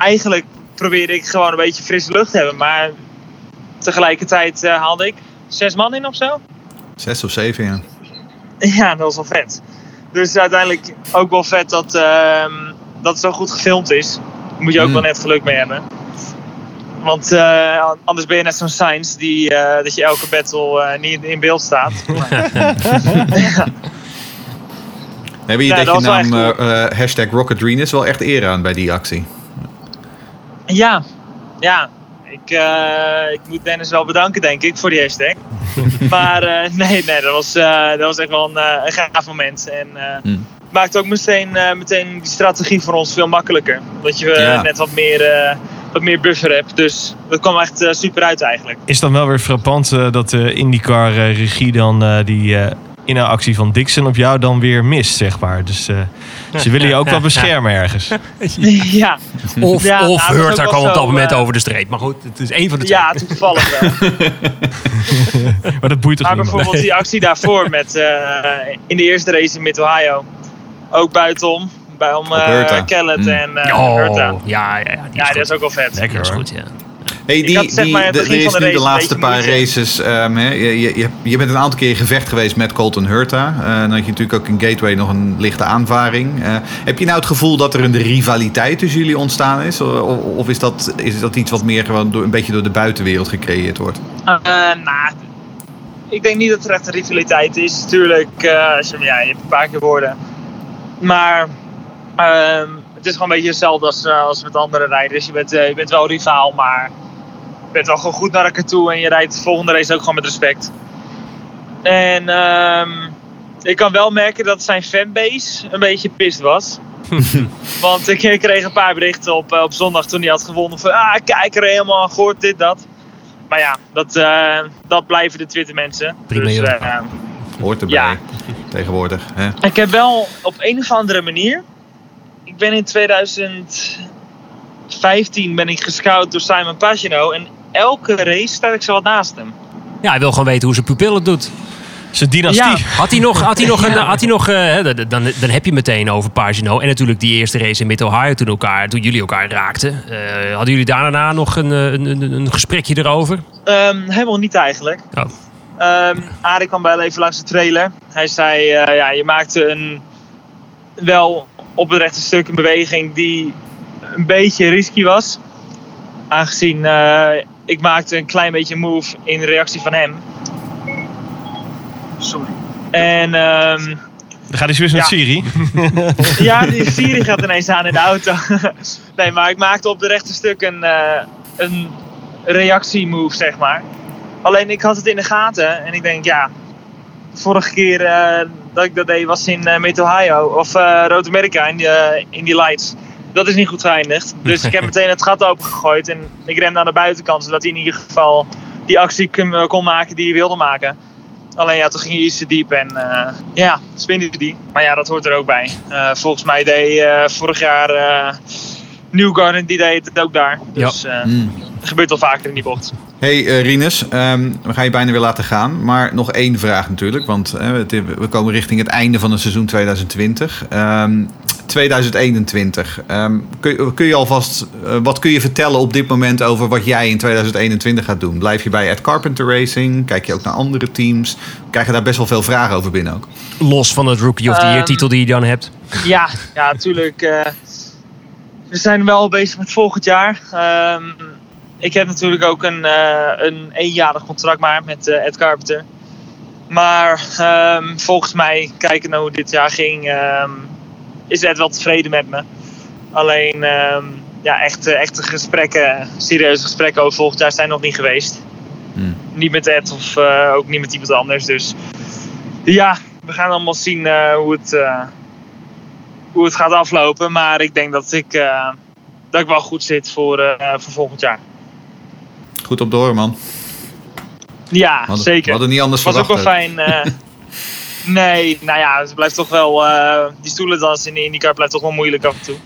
eigenlijk probeerde ik gewoon een beetje frisse lucht te hebben. Maar tegelijkertijd eh, haalde ik zes man in of zo. Zes of zeven, ja. Ja, dat was wel vet. Dus uiteindelijk ook wel vet dat, ehm, dat het zo goed gefilmd is. Daar moet je ook Mm. wel net geluk mee hebben. Want eh, anders ben je net zo'n science die, eh, dat je elke battle niet in beeld staat. ja. Hebben je Ja, dat, je naam hashtag Rocketrenus wel echt eer aan bij die actie? Ja, ja. Ik, eh, ik moet Dennis wel bedanken, denk ik, voor die hashtag. maar eh, nee, nee dat, was, eh, dat was echt wel een, een gaaf moment. En eh Hmm. maakt ook meteen, eh, meteen die strategie voor ons veel makkelijker. Dat je Ja. net wat meer, eh, wat meer buffer hebt. Dus dat kwam echt super uit eigenlijk. Is dan wel weer frappant eh, dat de IndyCar-regie dan eh, die eh inhaalactie van Dixon op jou dan weer mist, zeg maar. Dus eh, ze willen je ook wel beschermen ergens. ja, Of, Ja, of nou, Hurta kwam op dat moment eh, over de streep. Maar goed, het is één van de twee. ja, toevallig wel. Maar dat boeit toch Maar niet? bijvoorbeeld die actie daarvoor met, eh, in de eerste race in Mid-Ohio. Ook buitenom. Bij om eh Hurta. Kellet Mm. en eh Oh, Hurta. ja, ja, ja. Die Ja, dat is ook wel vet. Lekker Dat is hoor. goed, ja. Hey, die, had, zeg die, maar, de- er is nu de laatste paar races. ehm, je, je, je, bent een aantal keer in gevecht geweest met Colton Hurta. Eh, dan had je natuurlijk ook in Gateway nog een lichte aanvaring. Eh, heb je nou het gevoel dat er een rivaliteit tussen jullie ontstaan is? O- o- Of is dat, is dat iets wat meer gewoon door, een beetje door de buitenwereld gecreëerd wordt? Eh, nou, ik denk niet dat er echt een rivaliteit is. Tuurlijk, als je, ja, je hebt een paar keer woorden. Maar ehm, het is gewoon een beetje hetzelfde als, als met andere rijders. Je bent, je bent wel rivaal, maar bent wel gewoon goed naar elkaar toe. En je rijdt de volgende race ook gewoon met respect. En ehm, ik kan wel merken dat zijn fanbase een beetje pist was. Want ik, kreeg een paar berichten op, eh, op zondag toen hij had gewonnen. Van, ah, kijk er helemaal aan gehoord, dit, dat. Maar ja, dat, eh, dat blijven de Twitter mensen. Prima, dus, eh, Hoort erbij Ja. tegenwoordig. Hè? ik heb wel op een of andere manier. Ik ben in 2015 ben ik gescout door Simon Pagino. En elke race sta ik zo wat naast hem. Ja, hij wil gewoon weten hoe zijn pupil het doet. Zijn dynastie. Ja. Had hij nog, had hij nog, een, had hij nog eh, hè, dan, dan dan heb je meteen over Pagino. En natuurlijk die eerste race in Mid-Ohio toen, elkaar, toen jullie elkaar raakten. Eh, hadden jullie daarna nog een, eh, een, een, een gesprekje erover? Ehm, helemaal niet eigenlijk. Oh. Ehm Arie kwam wel even langs de trailer. Hij zei, eh, ja, je maakte een wel op het rechte stuk een beweging die een beetje risky was. Aangezien eh, ik maakte een klein beetje move in reactie van hem. Sorry. En ehm, Dan gaat hij weer met Ja. Siri. ja, die Siri gaat ineens aan in de auto. nee, maar ik maakte op de rechte stuk een, eh een reactiemove, zeg maar. Alleen ik had het in de gaten en ik denk, ja, vorige keer eh, dat ik dat deed was in uh, Mid Ohio of uh, Road America in in die lights. Dat is niet goed geëindigd. Dus ik heb meteen het gat opengegooid en ik rem naar de buitenkant zodat hij in ieder geval die actie kon, kon maken die hij wilde maken. Alleen ja, toen ging hij iets te diep en uh, ja, spinde die. Maar ja, dat hoort er ook bij. Uh, volgens mij deed uh, vorig jaar Newgarden, die deed het ook daar. Dus ja. mm. dat gebeurt al vaker in die bocht. Hey uh, Rinus, um, we gaan je bijna weer laten gaan. Maar nog één vraag natuurlijk, want uh, we komen richting het einde van het seizoen 2020. Um, 2021. Um, kun, kun, je alvast, uh, wat kun je vertellen op dit moment over wat jij in 2021 gaat doen? Blijf je bij Ed Carpenter Racing? Kijk je ook naar andere teams? Krijg je daar best wel veel vragen over binnen ook? Los van het Rookie of the Year titel die je dan hebt. Ja, ja natuurlijk. Uh, we zijn wel bezig met volgend jaar. Ik heb natuurlijk ook een, uh, een eenjarig contract maar met uh, Ed Carpenter. Maar um, volgens mij, kijken naar hoe dit jaar ging, um, is Ed wel tevreden met me. Alleen, um, ja, echte, echte gesprekken, serieuze gesprekken over volgend jaar zijn nog niet geweest. Hmm. Niet met Ed of uh, ook niet met iemand anders. Dus ja, we gaan allemaal zien hoe, het, hoe het gaat aflopen. Maar ik denk dat ik, dat ik wel goed zit voor, voor volgend jaar. Goed op door, man. Ja, hadden, zeker. We hadden niet anders was verwacht. ook wel fijn. Uh, nee, nou ja, het blijft toch wel. Uh, die stoelendans in de IndyCar blijft toch wel moeilijk af en toe.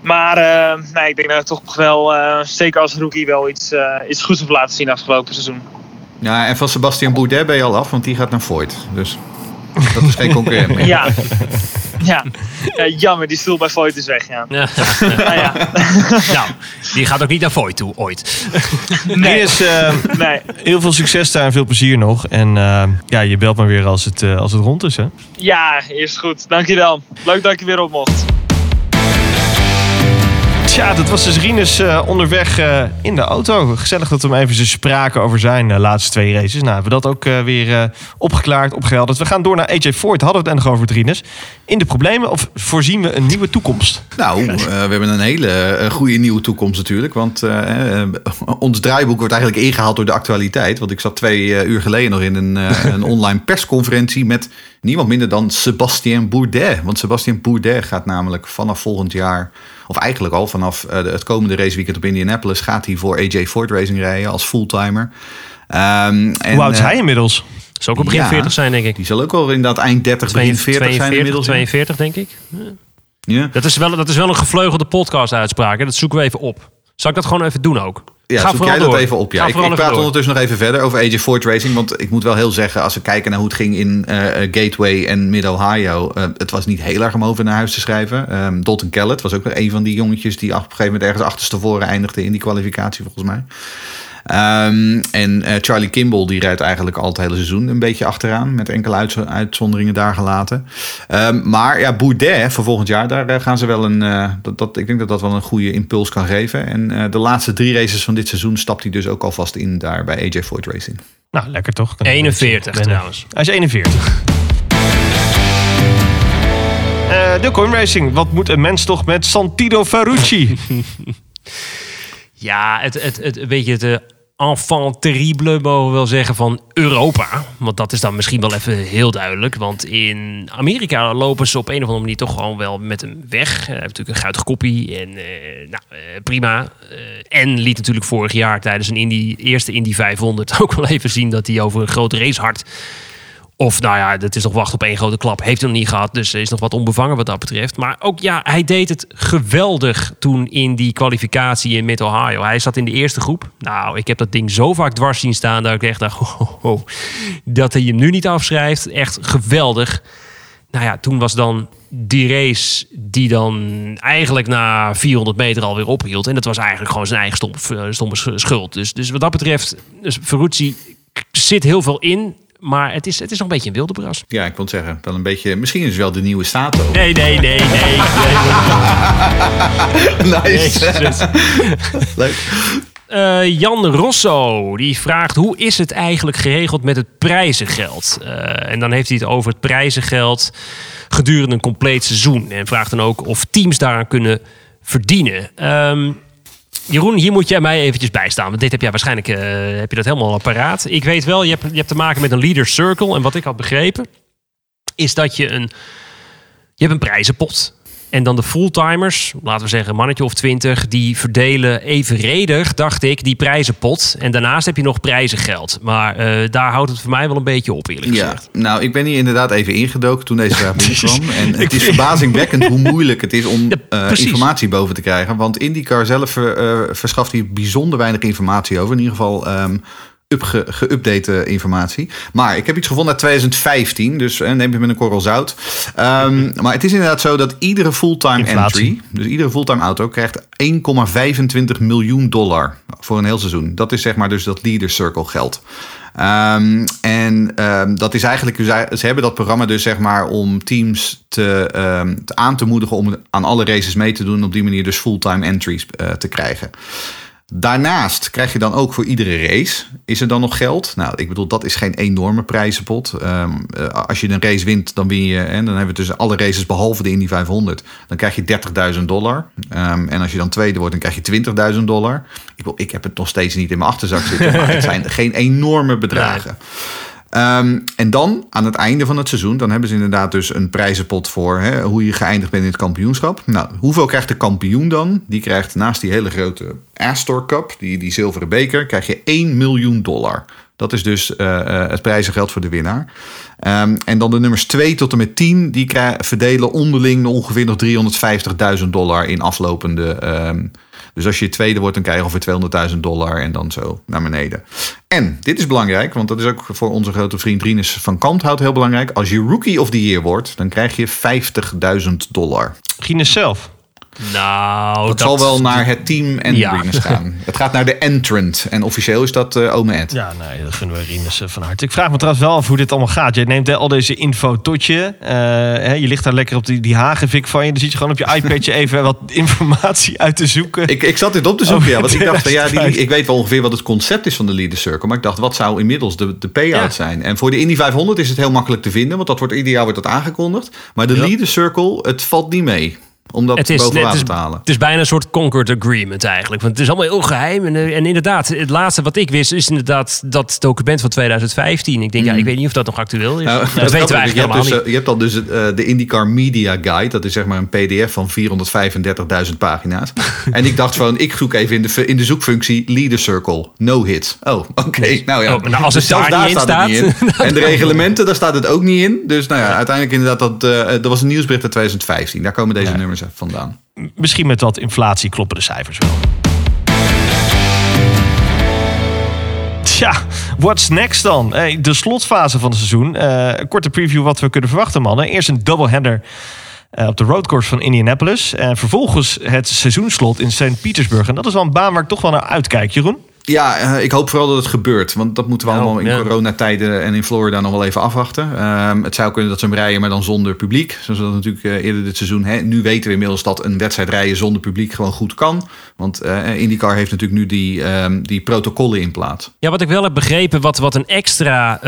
Maar uh, nee, ik denk dat ik toch wel, zeker als rookie, wel iets, iets goeds heb laten zien afgelopen seizoen. Ja, en van Sebastian Boudet ben je al af, want die gaat naar Voigt. Dus dat is geen concurrent meer. Ja. Ja. ja, jammer, die stoel bij Voigt is weg. Ja. ja. nou, ja. nou, die gaat ook niet naar Voigt toe, ooit. Nee. Is, uh, nee. Heel veel succes daar en veel plezier nog. En uh, ja, je belt me weer als het, uh, als het rond is, hè? Ja, is goed. Dankjewel. Leuk dat je weer op mocht. Tja, dat was dus Rinus uh, onderweg uh, in de auto. Gezellig dat we hem even spraken over zijn uh, laatste twee races. Nou, hebben we dat ook weer opgeklaard, opgehelderd. We gaan door naar AJ Ford. Hadden we het nog over Rinus. In de problemen of voorzien we een nieuwe toekomst? Nou, we hebben een hele goede nieuwe toekomst natuurlijk. Want ons draaiboek wordt eigenlijk ingehaald door de actualiteit. Want ik zat twee uur geleden nog in een, een online persconferentie met niemand minder dan Sebastien Bourdet. Want Sebastien Bourdet gaat namelijk vanaf volgend jaar, of eigenlijk al vanaf uh, het komende raceweekend op Indianapolis, gaat hij voor AJ Ford Racing rijden als fulltimer. Um, Hoe oud is hij inmiddels? Zou ook op begin ja, 40 zijn, denk ik. Die zal ook wel inderdaad eind 30, begin 40 42, zijn inmiddels. 42, denk ik. Ja. Ja. Dat, is wel, dat is wel een gevleugelde podcast-uitspraak. Dat zoeken we even op. Zal ik dat gewoon even doen ook? Ja, Ga zoek jij door. dat even op. Ja, ik, ik praat ondertussen nog even verder over AJ Ford Racing. Want ik moet wel heel zeggen, als we kijken naar hoe het ging in uh, Gateway en Mid-Ohio. Uh, het was niet heel erg om over naar huis te schrijven. Um, Dalton Kellett was ook nog een van die jongetjes die op een gegeven moment ergens achterstevoren eindigde in die kwalificatie volgens mij. Um, en uh, Charlie Kimball die rijdt eigenlijk al het hele seizoen een beetje achteraan. Met enkele uitz uitzonderingen daar gelaten. Um, maar ja, Boudet voor volgend jaar, daar uh, gaan ze wel een... Uh, dat, dat, ik denk dat dat wel een goede impuls kan geven. En de laatste drie races van dit seizoen stapt hij dus ook alvast in daar bij AJ Ford Racing. Nou, lekker toch? 41 trouwens. Hij is 41. de Coin Racing. Wat moet een mens toch met Santino Ferrucci? ja, het, het, het, weet je, het enfant terrible, mogen we wel zeggen, van Europa. Want dat is dan misschien wel even heel duidelijk. Want in Amerika lopen ze op een of andere manier toch gewoon wel met hem weg. Hij heeft natuurlijk een guitig koppie en uh, nou, uh, prima. Uh, en liet natuurlijk vorig jaar tijdens een eerste Indy 500 ook wel even zien dat hij over een groot racehart... Of nou ja, dat is nog wachten op één grote klap. Heeft hij nog niet gehad, dus is nog wat onbevangen wat dat betreft. Maar ook ja, hij deed het geweldig toen in die kwalificatie in Mid-Ohio. Hij zat in de eerste groep. Nou, ik heb dat ding zo vaak dwars zien staan dat ik echt dacht... Dat hij hem nu niet afschrijft, echt geweldig. Nou ja, toen was dan die race die dan eigenlijk na 400 meter alweer ophield. En dat was eigenlijk gewoon zijn eigen stomme, stomme schuld. Dus, dus wat dat betreft, dus Ferrucci zit heel veel in maar het is, het is nog een beetje een wilde bras. Ja, ik wil zeggen, wel een beetje. Misschien is het wel de nieuwe Stato. Nee, nee, nee, nee. nee. nice. Leuk. Uh, Jan Rosso die vraagt hoe is het eigenlijk geregeld met het prijzengeld? Uh, en dan heeft hij het over het prijzengeld gedurende een compleet seizoen. En vraagt dan ook of teams daaraan kunnen verdienen. Um, Jeroen, hier moet jij mij eventjes bijstaan. Want dit heb jij waarschijnlijk eh, heb je dat helemaal al paraat. Ik weet wel, je hebt, je hebt te maken met een leader circle. En wat ik had begrepen, is dat je een, je hebt een prijzenpot. En dan de fulltimers, laten we zeggen een mannetje of twintig, die verdelen evenredig, dacht ik, die prijzenpot. En daarnaast heb je nog prijzengeld. Maar eh, daar houdt het voor mij wel een beetje op, eerlijk Ja, gezegd. nou, ik ben hier inderdaad even ingedoken toen deze vraag binnenkwam. En het is verbazingwekkend hoe moeilijk het is om Ja, eh, informatie boven te krijgen. Want IndyCar zelf eh, verschaft hier bijzonder weinig informatie over. In ieder geval ehm geüpdate informatie. Maar ik heb iets gevonden uit 2015, dus eh, neem je met een korrel zout. Ehm, maar het is inderdaad zo dat iedere fulltime Inflatie. entry, dus iedere fulltime auto, krijgt 1,25 miljoen dollar voor een heel seizoen. Dat is zeg maar dus dat leader circle geld. Ehm, en ehm, dat is eigenlijk, ze hebben dat programma dus zeg maar om teams te, te aan te moedigen om aan alle races mee te doen. Op die manier dus fulltime entries eh, te krijgen. Daarnaast krijg je dan ook voor iedere race, is er dan nog geld? Nou, ik bedoel, dat is geen enorme prijzenpot. Ehm, eh, als je een race wint, dan win je, en dan hebben we dus alle races behalve de Indy 500, dan krijg je 30.000 dollar. Ehm, en als je dan tweede wordt, dan krijg je 20.000 dollar. Ik, bedoel, ik heb het nog steeds niet in mijn achterzak zitten, maar het zijn geen enorme bedragen. Ehm, en dan, aan het einde van het seizoen, dan hebben ze inderdaad dus een prijzenpot voor hè, hoe je geëindigd bent in het kampioenschap. Nou, hoeveel krijgt de kampioen dan? Die krijgt naast die hele grote Astor Cup, die, die zilveren beker, krijg je 1 miljoen dollar. Dat is dus eh, het prijzengeld voor de winnaar. Ehm, en dan de nummers 2 tot en met 10, die verdelen onderling ongeveer nog 350.000 dollar in aflopende. ehm, dus als je tweede wordt, dan krijg je ongeveer 200.000 dollar en dan zo naar beneden. En dit is belangrijk, want dat is ook voor onze grote vriend Rinus van Kanthout heel belangrijk. Als je Rookie of the Year wordt, dan krijg je 50.000 dollar. Gines zelf. Nou, Dat, zal wel naar het team en Ja. Rinus gaan. Het gaat naar de entrant. En officieel is dat eh Ome Ed. Ja, nee, dat gunnen we Rinus eh, van harte. Ik vraag me trouwens wel af hoe dit allemaal gaat. Je neemt al deze info tot je. Eh, hè, je ligt daar lekker op die, die hagenvik van je. Dan zit je gewoon op je iPadje even wat informatie uit te zoeken. Ik, ik zat dit op te zoeken, Oh, ja. Want ik dacht, ja, die, 2005. ik weet wel ongeveer wat het concept is van de Leader Circle. Maar ik dacht, wat zou inmiddels de, de payout Ja. zijn? En voor de Indy 500 is het heel makkelijk te vinden. Want dat wordt ieder jaar wordt dat aangekondigd. Maar de Ja. Leader Circle, het valt niet mee. Om dat Het is, boven water te halen. het is bijna een soort Concord Agreement eigenlijk. Want het is allemaal heel geheim. En, eh, en inderdaad, het laatste wat ik wist is inderdaad dat document van 2015. Ik denk, ja, ik weet niet of dat nog actueel is. Nou, dat dat weten we eigenlijk je helemaal dus, niet. eh, je hebt dan dus eh, de IndyCar Media Guide. Dat is zeg maar een pdf van 435.000 pagina's. en ik dacht van, ik zoek even in de, in de zoekfunctie Leader Circle. No hits. Oh, oké. Nou ja. Oh, nou, als het zelfs daar niet in het niet staat, in. En de reglementen, daar staat het ook niet in. Dus nou ja, uiteindelijk inderdaad, dat, eh er was een nieuwsbericht uit 2015. Daar komen deze nummers vandaan. Misschien met wat inflatie kloppen de cijfers wel. Tja, what's next dan? De slotfase van het seizoen. Eh, een korte preview wat we kunnen verwachten, mannen. Eerst een doubleheader eh, op de roadcourse van Indianapolis. En vervolgens het seizoenslot in St. Petersburg. En dat is wel een baan waar ik toch wel naar uitkijk, Jeroen. Ja, eh, ik hoop vooral dat het gebeurt. Want dat moeten we Nou, allemaal in ja. coronatijden en in Florida nog wel even afwachten. Ehm, het zou kunnen dat ze hem rijden, maar dan zonder publiek. Zoals we dat natuurlijk eh, eerder dit seizoen. Hè. Nu weten we inmiddels dat een wedstrijd rijden zonder publiek gewoon goed kan. Want eh IndyCar heeft natuurlijk nu die, ehm, die protocollen in plaats. Ja, wat ik wel heb begrepen, wat, wat een extra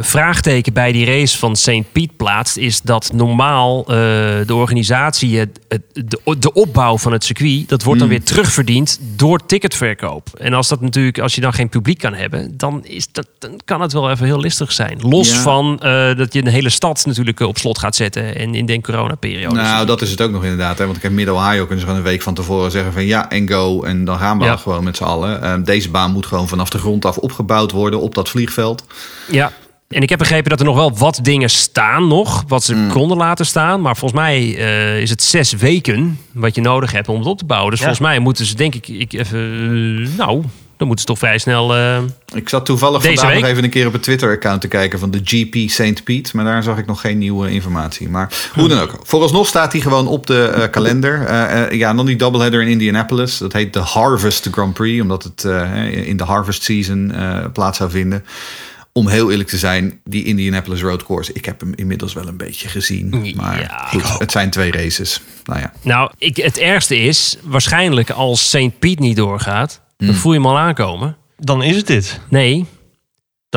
vraagteken bij die race van St. Piet plaatst, is dat normaal de organisatie, het, de, de opbouw van het circuit, dat wordt dan weer terugverdiend door ticketverkoop. En als dat natuurlijk, als je dan geen publiek kan hebben, dan, is dat, dan kan het wel even heel listig zijn. Los Ja. van eh, dat je een hele stad natuurlijk eh, op slot gaat zetten en in de coronaperiode. Nou, dat is het ook nog inderdaad. Hè? Want ik heb Mid-Ohio kunnen ze gewoon een week van tevoren zeggen van ja en go. En dan gaan we Ja. gewoon met z'n allen. Ehm, deze baan moet gewoon vanaf de grond af opgebouwd worden op dat vliegveld. Ja. En ik heb begrepen dat er nog wel wat dingen staan nog, wat ze Mm. konden laten staan. Maar volgens mij eh, is het zes weken wat je nodig hebt om het op te bouwen. Dus Ja. volgens mij moeten ze denk ik, ik even, nou, dan moeten ze toch vrij snel... eh, Ik zat toevallig vandaag week? nog even een keer op het Twitter-account te kijken van de GP St. Pete. Maar daar zag ik nog geen nieuwe informatie. Maar hoe dan ook. Vooralsnog staat hij gewoon op de eh, kalender. Eh, ja, dan die doubleheader in Indianapolis. Dat heet de Harvest Grand Prix. Omdat het in de harvest season plaats zou vinden. Om heel eerlijk te zijn, die Indianapolis Road Course. Ik heb hem inmiddels wel een beetje gezien. Maar Ja, goed, het zijn twee races. Nou ja. nou, ik, het ergste is, waarschijnlijk als St. Piet niet doorgaat, dan Hmm. voel je hem al aankomen. Dan is het dit. Nee,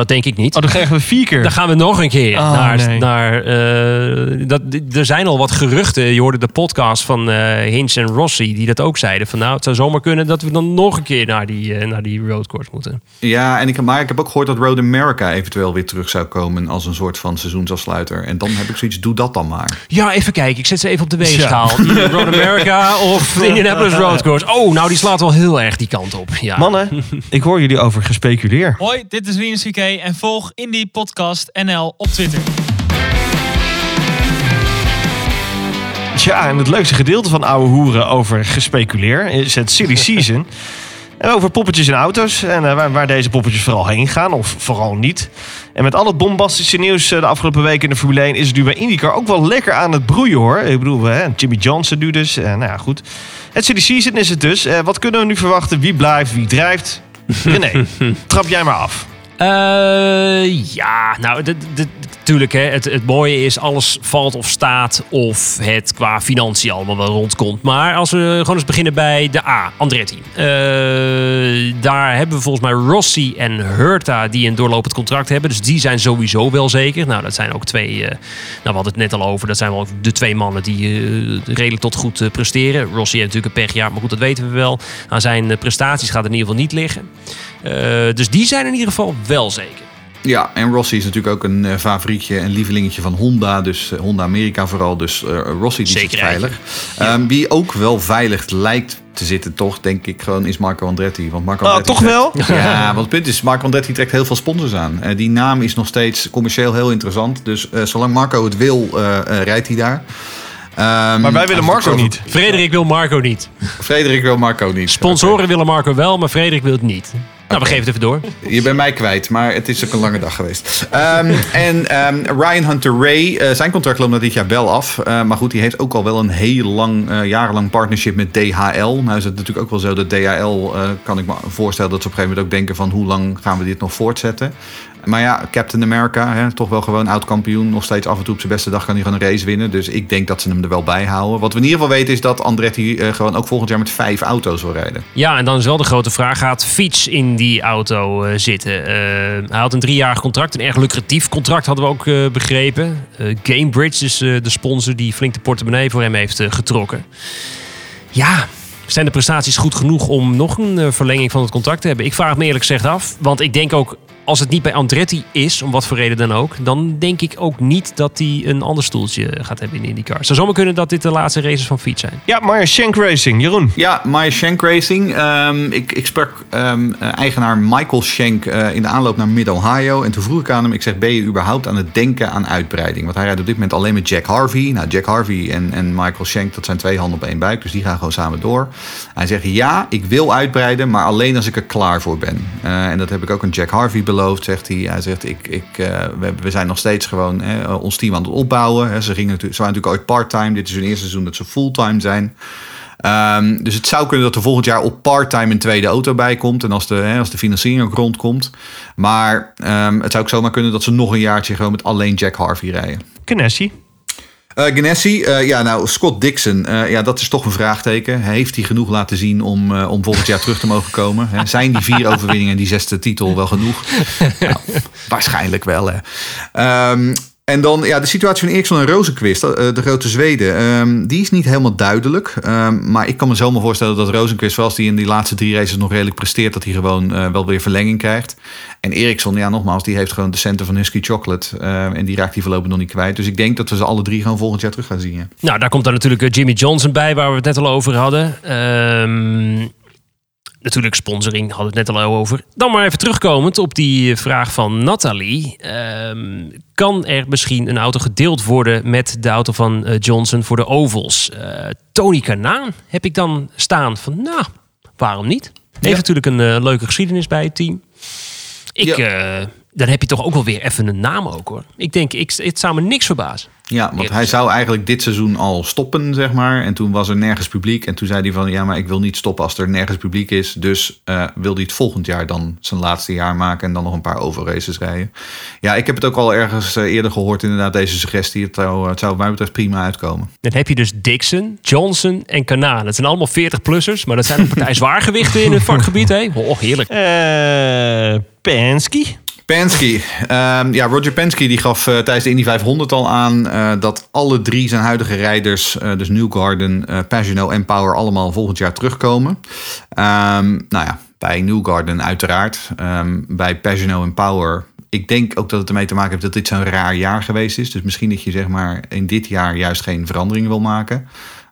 Dat denk ik niet. Oh, dan krijgen we vier keer. Dan gaan we nog een keer Oh, naar. nee. naar eh, dat, er zijn al wat geruchten. Je hoorde de podcast van eh Hinch en Rossi, die dat ook zeiden. Van nou, het zou zomaar kunnen dat we dan nog een keer naar die, eh, naar die roadcourse moeten. Ja, en ik, maar ik heb ook gehoord dat Road America eventueel weer terug zou komen als een soort van seizoensafsluiter. En dan heb ik zoiets, doe dat dan maar. Ja, even kijken. Ik zet ze even op de weegschaal. Die Road America of Indianapolis Road Course. Oh, nou, die slaat wel heel erg die kant op. Ja. Mannen, ik hoor jullie over gespeculeer. Hoi, dit is Wieners En volg Indie Podcast NL op Twitter. Ja, en het leukste gedeelte van ouwe hoeren over gespeculeer is het silly season. En over poppetjes en auto's en eh, waar, waar deze poppetjes vooral heen gaan of vooral niet. En met al het bombastische nieuws eh, de afgelopen weken in de Formule 1 is het nu bij IndyCar ook wel lekker aan het broeien hoor. Ik bedoel, hè, Jimmy Johnson nu dus. Eh, nou ja, goed. Het silly season is het dus. Wat kunnen we nu verwachten? Wie blijft, wie drijft? René, trap jij maar af. Eh, ja, nou, natuurlijk. Het, het mooie is, alles valt of staat of het qua financiën allemaal wel rondkomt. Maar als we gewoon eens beginnen bij de A, Andretti. Eh, daar hebben we volgens mij Rossi en Hurta die een doorlopend contract hebben. Dus die zijn sowieso wel zeker. Nou, dat zijn ook twee, eh, nou we hadden het net al over, dat zijn wel de twee mannen die redelijk tot goed presteren. Rossi heeft natuurlijk een pechjaar, maar goed, dat weten we wel. Aan zijn eh, prestaties gaat het in ieder geval niet liggen. Eh, dus die zijn in ieder geval wel zeker. Ja, en Rossi is natuurlijk ook een eh, favorietje en lievelingetje van Honda. Dus eh, Honda Amerika vooral. Dus eh, Rossi die zit Zeker veilig. Ehm, wie ook wel veilig lijkt te zitten, toch, denk ik gewoon, is Marco Andretti. Want Marco Oh, Andretti toch wel? trekt- Ja, want het punt is, Marco Andretti trekt heel veel sponsors aan. Die naam is nog steeds commercieel heel interessant. Dus eh, zolang Marco het wil, rijdt hij daar. Ehm, Maar wij willen Marco niet. Frederik wil Marco niet. Frederik wil Marco niet. Sponsoren willen Marco wel, maar Frederik wil het niet. Nou, we geven het even door. Je bent mij kwijt, maar het is ook een lange dag geweest. Ehm, en ehm, Ryan Hunter Ray, eh, zijn contract loopt dit jaar wel af. Eh, maar goed, die heeft ook al wel een heel lang, eh, jarenlang partnership met DHL. Nou is het natuurlijk ook wel zo dat DHL, eh, kan ik me voorstellen dat ze op een gegeven moment ook denken van hoe lang gaan we dit nog voortzetten. Maar ja, Captain America, hè, toch wel gewoon oud kampioen. Nog steeds af en toe op zijn beste dag kan hij gewoon een race winnen. Dus ik denk dat ze hem er wel bij houden. Wat we in ieder geval weten is dat Andretti eh, gewoon ook volgend jaar met vijf auto's wil rijden. Ja, en dan is wel de grote vraag: gaat Fiets in die auto eh, zitten? Eh, hij had een driejarig contract, een erg lucratief contract hadden we ook eh, begrepen. Gamebridge is de sponsor die flink de portemonnee voor hem heeft getrokken. Ja, zijn de prestaties goed genoeg om nog een verlenging van het contract te hebben? Ik vraag het me eerlijk gezegd af. Want ik denk ook, als het niet bij Andretti is, om wat voor reden dan ook, dan denk ik ook niet dat hij een ander stoeltje gaat hebben in IndyCar. Het zou zomaar kunnen dat dit de laatste races van Fiets zijn. Ja, maar Shank Racing, Jeroen. Ja, Maya Shank Racing. Ehm, ik, ik sprak ehm, eh, eigenaar Michael Shank eh, in de aanloop naar Mid-Ohio. En toen vroeg ik aan hem, ik zeg, ben je überhaupt aan het denken aan uitbreiding? Want hij rijdt op dit moment alleen met Jack Harvey. Nou, Jack Harvey en, en Michael Shank, dat zijn twee handen op één buik. Dus die gaan gewoon samen door. Hij zegt, ja, ik wil uitbreiden, maar alleen als ik er klaar voor ben. Eh, en dat heb ik ook aan Jack Harvey beloofd, zegt hij. Hij zegt, ik, ik, eh, we, zijn nog steeds gewoon hè, ons team aan het opbouwen. Hè. Ze, gingen natuurlijk, ze waren natuurlijk ooit part-time. Dit is hun eerste seizoen dat ze fulltime zijn. Ehm, dus het zou kunnen dat er volgend jaar op part-time een tweede auto bij komt. En als de, hè, als de financiering ook rondkomt. Maar ehm, het zou ook zomaar kunnen dat ze nog een jaartje gewoon met alleen Jack Harvey rijden. Ganassi. Ganassi, eh, ja, nou, Scott Dixon, eh, ja, dat is toch een vraagteken. Heeft hij genoeg laten zien om, om volgend jaar terug te mogen komen? Hè? Zijn die vier overwinningen en die zesde titel wel genoeg? nou, waarschijnlijk wel, hè. Ehm, en dan ja, de situatie van Eriksson en Rosenquist, eh, de grote Zweden, ehm, die is niet helemaal duidelijk. Ehm, maar ik kan me zomaar voorstellen dat Rosenquist, zoals die in die laatste drie races nog redelijk presteert, dat hij gewoon eh, wel weer verlenging krijgt. En Eriksson, ja, nogmaals, die heeft gewoon de centen van Husky Chocolate. eh, en die raakt hij voorlopig nog niet kwijt. Dus ik denk dat we ze alle drie gewoon volgend jaar terug gaan zien. ja. Nou, daar komt dan natuurlijk eh, Jimmy Johnson bij, waar we het net al over hadden. Ehm, natuurlijk sponsoring, hadden we het net al over. Dan maar even terugkomend op die vraag van Nathalie. Ehm, kan er misschien een auto gedeeld worden met de auto van eh, Johnson voor de ovals? Eh, Tony Kanaan heb ik dan staan van, nou, waarom niet? Heeft Ja. natuurlijk een eh, leuke geschiedenis bij het team. Ik, dan heb je toch ook wel weer even een naam ook hoor. Ik denk, ik, het zou me niks verbazen. Ja, want hij zou eigenlijk dit seizoen al stoppen, zeg maar. En toen was er nergens publiek. En toen zei hij van, ja, maar ik wil niet stoppen als er nergens publiek is. Dus eh, wil hij het volgend jaar dan zijn laatste jaar maken... en dan nog een paar overraces rijden. Ja, ik heb het ook al ergens eh, eerder gehoord, inderdaad, deze suggestie. Het zou, het zou wat mij betreft prima uitkomen. Dan heb je dus Dixon, Johnson en Kanaan. Het zijn allemaal 40-plussers, maar dat zijn een partij zwaargewichten in het vakgebied. Hè? Oh, heerlijk. Eh Penske. Penske. Ehm, ja, Roger Penske die gaf eh, tijdens de Indy 500 al aan eh, dat alle drie zijn huidige rijders, eh, dus Newgarden, Pagano en Power, allemaal volgend jaar terugkomen. Ehm, nou ja, bij Newgarden uiteraard. Ehm, bij Pagano en Power. Ik denk ook dat het ermee te maken heeft dat dit zo'n raar jaar geweest is. Dus misschien dat je zeg maar in dit jaar juist geen veranderingen wil maken.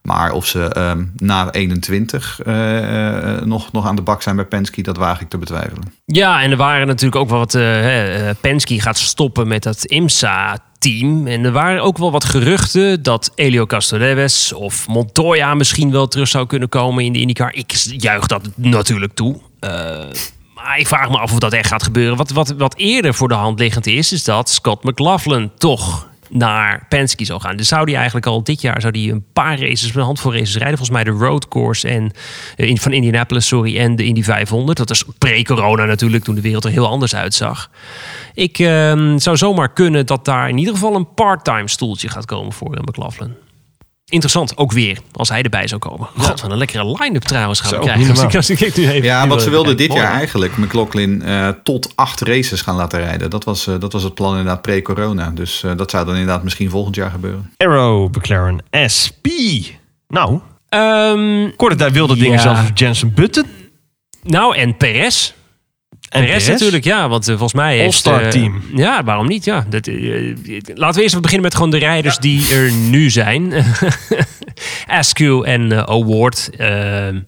Maar of ze ehm, na 21 eh, eh, nog, nog aan de bak zijn bij Penske, dat waag ik te betwijfelen. Ja, en er waren natuurlijk ook wel wat... eh, Penske gaat stoppen met dat IMSA-team. En er waren ook wel wat geruchten dat Elio Castroneves of Montoya misschien wel terug zou kunnen komen in de IndyCar. Ik juich dat natuurlijk toe. Maar ik vraag me af of dat echt gaat gebeuren. Wat, wat, wat eerder voor de hand liggend is, is dat Scott McLaughlin toch naar Penske zou gaan. Dus zou die eigenlijk al dit jaar zou die een paar races, een handvol races rijden. Volgens mij de road course en, eh, van Indianapolis, sorry, en de Indy 500. Dat is pre-corona natuurlijk, toen de wereld er heel anders uitzag. Ik ehm, zou zomaar kunnen dat daar in ieder geval een part-time stoeltje gaat komen voor McLaughlin. Interessant, ook weer, als hij erbij zou komen. God, wat een lekkere line-up trouwens gaan Zo, we krijgen. Als ik, als ik nu even, Ja, nu want ze wilden kijk. dit Mooi, jaar eigenlijk McLaughlin eh, tot acht races gaan laten rijden. Dat was, eh, dat was het plan inderdaad pre-corona. Dus eh, dat zou dan inderdaad misschien volgend jaar gebeuren. Arrow McLaren SP. Nou, Ehm, kort hij wilde dingen Ja. zelfs Jensen Button. nou, en Perez. En Perez Perez. natuurlijk, ja. Want eh, volgens mij heeft... All-star eh, team. Ja, waarom niet? Ja. Dat, eh, laten we eerst even beginnen met gewoon de rijders die er nu zijn. Askew en Award. Ehm,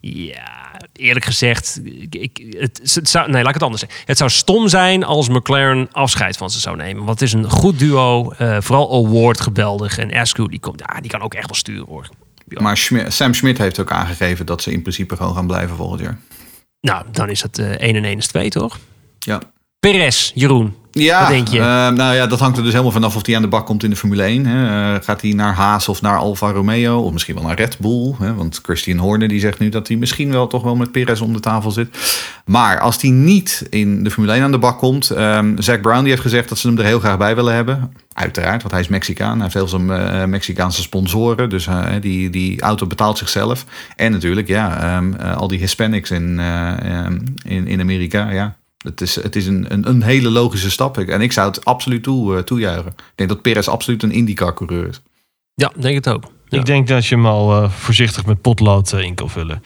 ja, eerlijk gezegd... Ik, het, het zou, nee, laat ik het anders zeggen. Het zou stom zijn als McLaren afscheid van ze zou nemen. Want het is een goed duo. eh, vooral Award geweldig. En Askew, die, komt, ja, die kan ook echt wel sturen, hoor. Ja. Maar Schmi- Sam Schmidt heeft ook aangegeven dat ze in principe gewoon gaan blijven volgend jaar. Nou, dan is eh 1 en 1 is 2, toch? Ja. Perez, Jeroen. Ja, Wat denk je? eh, nou ja, dat hangt er dus helemaal vanaf of hij aan de bak komt in de Formule 1. Hè. Eh, gaat hij naar Haas of naar Alfa Romeo? Of misschien wel naar Red Bull? Hè? Want Christian Horner die zegt nu dat hij misschien wel toch wel met Perez om de tafel zit. Maar als hij niet in de Formule 1 aan de bak komt... ehm Zack Brown die heeft gezegd dat ze hem er heel graag bij willen hebben. Uiteraard, want hij is Mexicaan. Hij heeft veel zijn eh, Mexicaanse sponsoren. Dus eh, die, die auto betaalt zichzelf. En natuurlijk, ja, ehm, eh, al die Hispanics in, eh, ehm, in, in Amerika, ja... Het is, het is een, een, een hele logische stap. Ik- En ik zou het absoluut toe, toejuichen. Ik denk dat Perez absoluut een IndyCar-coureur is. Ja, denk het ook. Ja. Ik denk dat je hem al voorzichtig met potlood in kan vullen.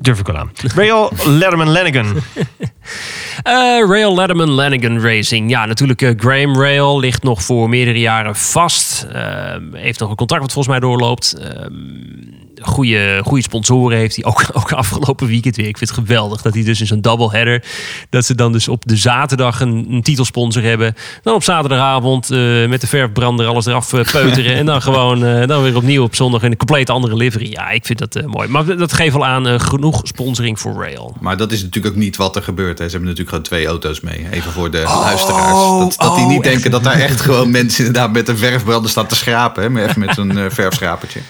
Durf ik wel aan. Rail Letterman Lanigan. Eh, Rail Letterman Lanigan Racing. Ja, natuurlijk uh, Graham Rail ligt nog voor meerdere jaren vast. Ehm, heeft nog een contract wat volgens mij doorloopt. Goede, goede sponsoren heeft hij ook, ook afgelopen weekend weer. Ik vind het geweldig dat hij dus in zo'n doubleheader... dat ze dan dus op de zaterdag een, een titelsponsor hebben. Dan op zaterdagavond uh, met de verfbrander alles eraf uh, peuteren. en dan gewoon uh, dan weer opnieuw op zondag in een compleet andere livery. Ja, ik vind dat mooi. Maar dat geeft wel aan genoeg sponsoring voor Rail. Maar dat is natuurlijk ook niet wat er gebeurt. Hè. Ze hebben natuurlijk gewoon twee auto's mee. Even voor de oh, luisteraars. Dat, dat die niet oh, denken dat daar echt gewoon mensen inderdaad met een verfbrander staan te schrapen. Hè. Maar even met zo'n verfschrapertje.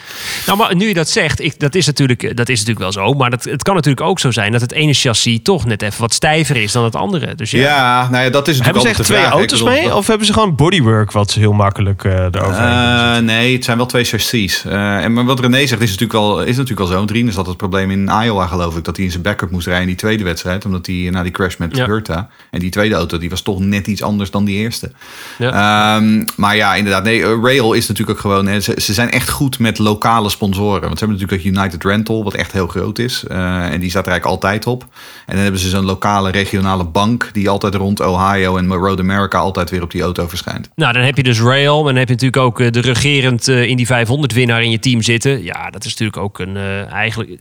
Nou, maar nu je dat zegt, ik, dat, is natuurlijk, dat is natuurlijk wel zo. Maar dat, het kan natuurlijk ook zo zijn dat het ene chassis toch net even wat stijver is dan het andere. Dus ja, ja nou ja, dat is natuurlijk Hebben ze echt twee vraag. auto's bedoel, mee? dat... Of hebben ze gewoon bodywork wat ze heel makkelijk uh, erover uh, Nee, het zijn wel twee chassis. Uh, en maar wat René zegt is natuurlijk wel, is natuurlijk wel zo. Drien is dat het probleem in Iowa geloof ik. Dat hij in zijn backup moest rijden in die tweede wedstrijd. Omdat hij na die crash met ja. Hurta. En die tweede auto die was toch net iets anders dan die eerste. Ja. Um, maar ja, inderdaad. Nee, Rail is natuurlijk ook gewoon... Hè, ze, ze, zijn echt goed met lokale sponsoren. Want ze natuurlijk dat United Rental, wat echt heel groot is. Uh, en die staat er eigenlijk altijd op. En dan hebben ze zo'n lokale regionale bank... die altijd rond Ohio en Road America altijd weer op die auto verschijnt. Nou, dan heb je dus Rail. En dan heb je natuurlijk ook uh, de regerend uh, Indy 500 winnaar in je team zitten. Ja, dat is natuurlijk ook een eigenlijk...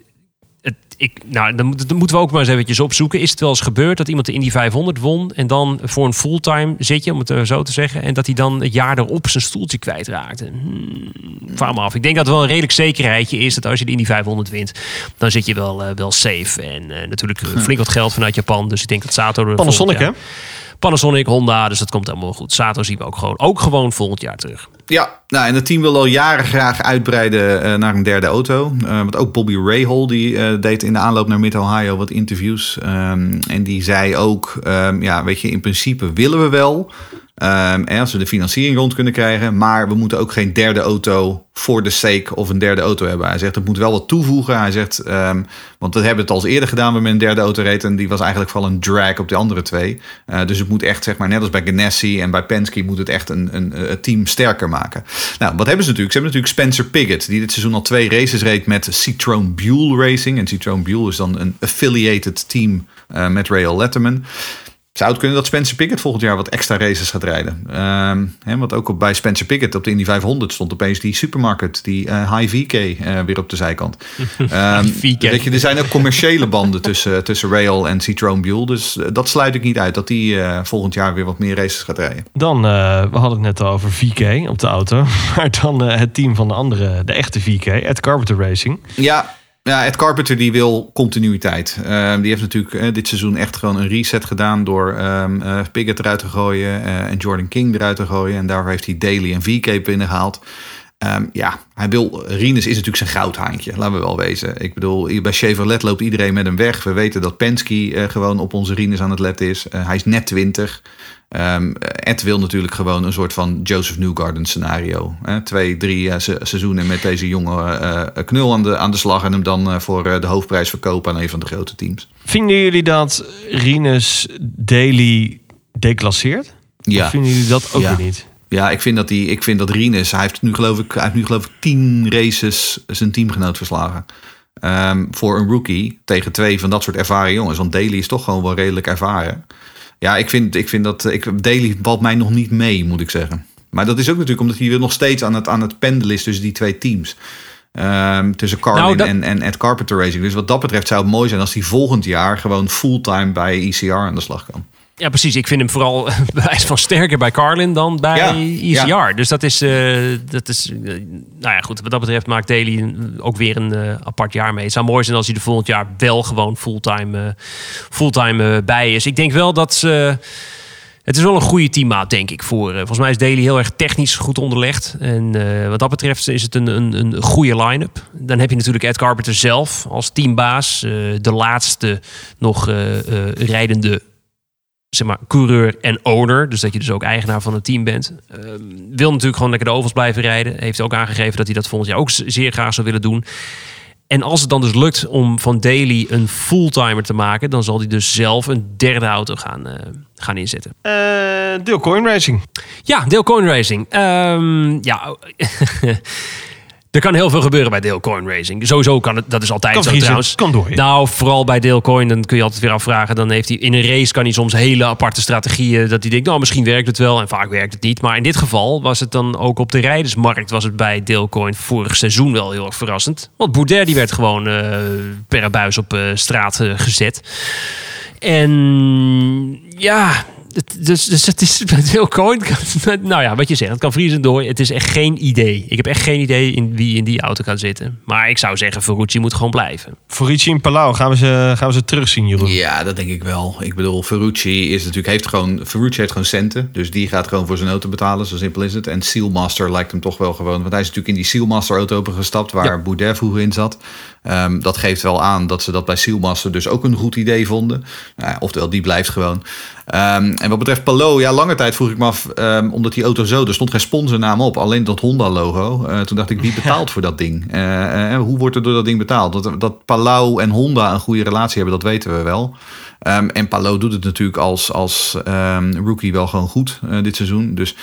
Ik, nou, dan, moeten we ook maar eens eventjes opzoeken. Is het wel eens gebeurd dat iemand de Indy 500 won... en dan voor een fulltime zit je, om het zo te zeggen... en dat hij dan het jaar erop zijn stoeltje kwijtraakte? Hmm, vraag me af. Ik denk dat het wel een redelijk zekerheidje is... dat als je de Indy 500 wint, dan zit je wel, uh, wel safe. En uh, natuurlijk flink wat geld vanuit Japan. Dus ik denk dat Sato... Er Panasonic, hè? Panasonic, Honda, dus dat komt helemaal goed. Sato zien we ook gewoon, ook gewoon volgend jaar terug. Ja, nou, en het team wil al jaren graag uitbreiden uh, naar een derde auto. Uh, want ook Bobby Rahal die uh, deed in de aanloop naar Mid-Ohio wat interviews. Um, en die zei ook, um, ja, weet je, in principe willen we wel. Ehm, en als we de financiering rond kunnen krijgen. Maar we moeten ook geen derde auto voor de sake of een derde auto hebben. Hij zegt het moet wel wat toevoegen. Hij zegt, ehm, want we hebben het al eerder gedaan met een derde auto reed. En die was eigenlijk vooral een drag op de andere twee. Eh, dus het moet echt, zeg maar, net als bij Ganassi en bij Penske, moet het echt een, een, team sterker maken. Nou, wat hebben ze natuurlijk? Ze hebben natuurlijk Spencer Pigot, die dit seizoen al twee races reed met Citroën Buell Racing. En Citroën Buell is dan een affiliated team uh, met Rail Letterman. Zou het kunnen dat Spencer Pickett volgend jaar wat extra races gaat rijden? Um, hè, want ook op, bij Spencer Pickett op de Indy 500 stond opeens die supermarket, die uh, High VK, uh, weer op de zijkant. um, weet je, er zijn ook commerciële banden tussen, tussen Rail en Citroën Buell. Dus uh, dat sluit ik niet uit dat die volgend jaar weer wat meer races gaat rijden. Dan, we hadden het net al over VK op de auto. Maar dan het team van de andere, de echte VK, Ed Carpenter Racing. Ja, ja, Ed Carpenter die wil continuïteit. Uh, die heeft natuurlijk uh, dit seizoen echt gewoon een reset gedaan door um, eruit te gooien en Jordan King eruit te gooien. En daarvoor heeft hij Daly en VK binnengehaald. Um, ja, hij wil. Rinus is natuurlijk zijn goudhaantje, laten we wel wezen. Ik bedoel, bij Chevrolet loopt iedereen met hem weg. We weten dat Penske gewoon op onze Rinus aan het letten is. hij is net 20. Um, Ed wil natuurlijk gewoon een soort van Joseph Newgarden scenario. Hè? Twee, drie uh, se seizoenen met deze jonge knul aan de, aan de slag... en hem dan voor de hoofdprijs verkopen aan een van de grote teams. Vinden jullie dat Rinus Daily declasseert? Ja. Of vinden jullie dat ook ja. weer niet? Ja, ik vind dat, die, ik vind dat Rinus... Hij heeft nu geloof ik, hij heeft nu geloof ik tien races zijn teamgenoot verslagen. Um, voor een rookie tegen twee van dat soort ervaren jongens. Want Daly is toch gewoon wel redelijk ervaren. Ja, ik vind, ik vind dat. Ik, Daly valt mij nog niet mee, moet ik zeggen. Maar dat is ook natuurlijk omdat hij weer nog steeds aan het, aan het pendelen is tussen die twee teams. Um, tussen Carlin nou, dat... en, en Ed Carpenter Racing. Dus wat dat betreft zou het mooi zijn als hij volgend jaar gewoon fulltime bij ECR aan de slag kan. Ja, precies. Ik vind hem vooral bewijs van sterker bij Carlin dan bij ja, ECR. Ja. Dus dat is, uh, dat is uh, nou ja, goed. Wat dat betreft maakt Daly ook weer een uh, apart jaar mee. Het zou mooi zijn als hij er volgend jaar wel gewoon fulltime, fulltime bij is. Ik denk wel dat ze... Het is wel een goede teammaat, denk ik. Voor, volgens mij is Daly heel erg technisch goed onderlegd. En wat dat betreft is het een, een, een goede line-up. Dan heb je natuurlijk Ed Carpenter zelf als teambaas. de laatste nog rijdende zeg maar, coureur en owner. Dus dat je dus ook eigenaar van het team bent. Uh, wil natuurlijk gewoon lekker de ovals blijven rijden. Heeft ook aangegeven dat hij dat volgend jaar ook zeer graag zou willen doen. En als het dan dus lukt om van Daly een fulltimer te maken, dan zal hij dus zelf een derde auto gaan, uh, gaan inzetten. Uh, Deel Coin Racing. Ja, Deel Coin Racing. Um, ja. Er kan heel veel gebeuren bij Dalecoin Racing. Sowieso kan het, dat is altijd kan zo vriezen, trouwens. Kan door. Ja. Nou, vooral bij Dalecoin, dan kun je altijd weer afvragen. Dan heeft hij in een race kan hij soms hele aparte strategieën. Dat hij denkt, nou misschien werkt het wel en vaak werkt het niet. Maar in dit geval was het dan ook op de rijdersmarkt was het bij Dalecoin vorig seizoen wel heel erg verrassend. Want Boudet die werd gewoon uh, per buis op uh, straat uh, gezet. En ja, dus, dus het is heel coin. Nou ja, wat je zegt, het kan vriezen door. Het is echt geen idee. Ik heb echt geen idee in wie in die auto gaat zitten. Maar ik zou zeggen, Ferrucci moet gewoon blijven. Ferrucci in Palau, gaan we ze, gaan we ze terugzien, Jeroen? Ja, dat denk ik wel. Ik bedoel, Ferrucci is natuurlijk, heeft gewoon, Ferrucci heeft gewoon centen. Dus die gaat gewoon voor zijn auto betalen, zo simpel is het. En Sealmaster lijkt hem toch wel gewoon. Want hij is natuurlijk in die Sealmaster auto opengestapt, waar ja. Boudet vroeger in zat. Um, dat geeft wel aan dat ze dat bij Sealmaster dus ook een goed idee vonden. Nou, oftewel, die blijft gewoon. Um, en wat betreft Palo, ja, lange tijd vroeg ik me af, um, omdat die auto zo, er stond geen sponsornaam op, alleen dat Honda-logo. Uh, toen dacht ik, wie betaalt voor dat ding? Uh, uh, hoe wordt er door dat ding betaald? Dat, dat Palau en Honda een goede relatie hebben, dat weten we wel. En Palau doet het natuurlijk als, als rookie wel gewoon goed dit seizoen. Dus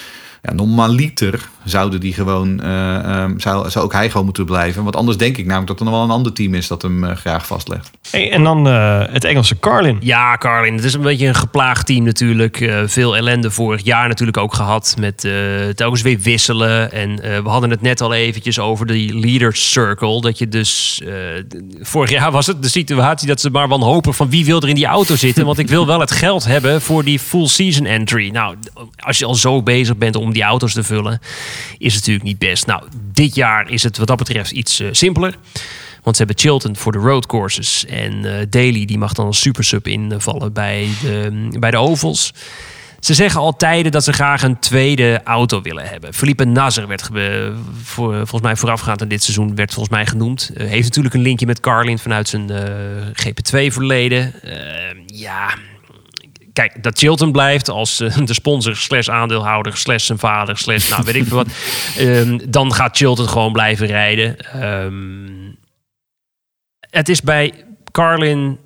ja, normaliter zouden die gewoon, uh, um, zou, zou ook hij gewoon moeten blijven. Want anders denk ik namelijk dat er nog wel een ander team is dat hem uh, graag vastlegt. Hey, en dan uh, het Engelse Carlin. Ja, Carlin. Het is een beetje een geplaagd team natuurlijk. veel ellende vorig jaar natuurlijk ook gehad met telkens weer wisselen. En we hadden het net al eventjes over de leaders circle. Dat je dus, vorig jaar was het de situatie dat ze maar wanhopig van wie wil er in die auto zitten. Want ik wil wel het geld hebben voor die full season entry. Nou, als je al zo bezig bent om die auto's te vullen, is natuurlijk niet best. Nou, dit jaar is het wat dat betreft iets uh, simpeler. Want ze hebben Chilton voor de road courses. En uh, Daly die mag dan als super sub invallen bij de, bij de ovals. Ze zeggen al tijden dat ze graag een tweede auto willen hebben. Felipe Nasser werd voor, volgens mij voorafgaand aan dit seizoen werd volgens mij genoemd. Uh, heeft natuurlijk een linkje met Carlin vanuit zijn uh, GP2 verleden. Uh, ja, kijk, dat Chilton blijft als eh, de sponsor slash aandeelhouder slash zijn vader slash nou weet ik veel wat. Ehm, dan gaat Chilton gewoon blijven rijden. Ehm, het is bij Carlin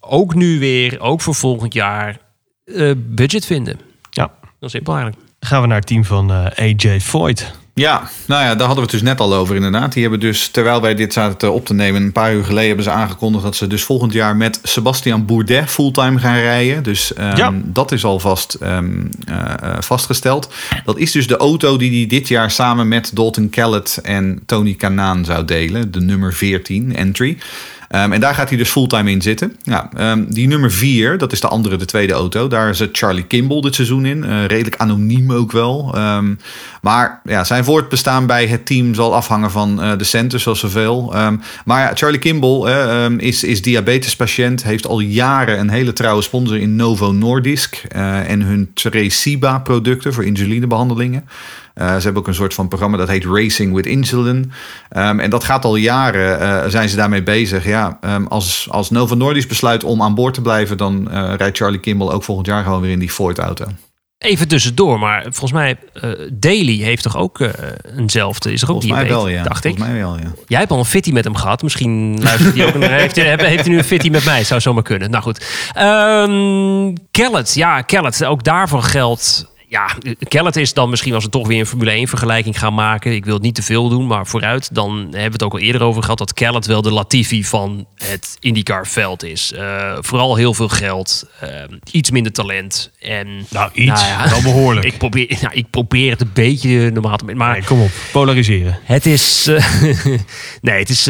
ook nu weer, ook voor volgend jaar, eh, budget vinden. Ja. Dat is simpel eigenlijk. Gaan we naar het team van eh, AJ Foyt. Ja, nou ja, daar hadden we het dus net al over inderdaad. Die hebben dus, terwijl wij dit zaten te op te nemen, een paar uur geleden hebben ze aangekondigd dat ze dus volgend jaar met Sebastian Bourdet fulltime gaan rijden. Dus ehm, Ja. dat is alvast eh, vastgesteld. Dat is dus de auto die hij dit jaar samen met Dalton Kellett en Tony Kanaan zou delen. De nummer 14 entry. Ehm, en daar gaat hij dus fulltime in zitten. Ja, ehm, die nummer 4, dat is de andere, de tweede auto. Daar zit Charlie Kimball dit seizoen in. Eh, redelijk anoniem ook wel. Ehm, maar ja, zijn voortbestaan bij het team zal afhangen van eh, de centen, zoals zoveel. Maar ja, Charlie Kimball eh, is, is diabetespatiënt. Heeft al jaren een hele trouwe sponsor in Novo Nordisk. en hun Tresiba producten voor insulinebehandelingen. Eh, ze hebben ook een soort van programma dat heet Racing with Insulin. Ehm, en dat gaat al jaren, eh, zijn ze daarmee bezig. Ja, ehm, als, als Novo Nordisk besluit om aan boord te blijven... dan eh, rijdt Charlie Kimball ook volgend jaar gewoon weer in die Ford-auto. Even tussendoor, maar volgens mij, Daly heeft toch ook eenzelfde, is er ook Volgens mij wel, ja. dacht ik. Volgens mij wel, ja. Jij hebt al een fitty met hem gehad. Misschien luistert hij ook. Een, heeft, hij, heeft hij nu een fitty met mij? Zou zomaar kunnen. Nou goed. Ehm Kellet. Ja, Kellet. Ook daarvan geldt. Ja, Kellet is dan misschien als we toch weer een Formule 1 vergelijking gaan maken. Ik wil het niet te veel doen, maar vooruit. Dan hebben we het ook al eerder over gehad dat Kellet wel de Latifi van het IndyCar veld is. Eh, vooral heel veel geld, eh, iets minder talent. En, Nou, iets. Wel behoorlijk. Ik probeer, nou, ik probeer het een beetje normaal te Maar Nee, kom op. Polariseren. het is. eh, nee, het is.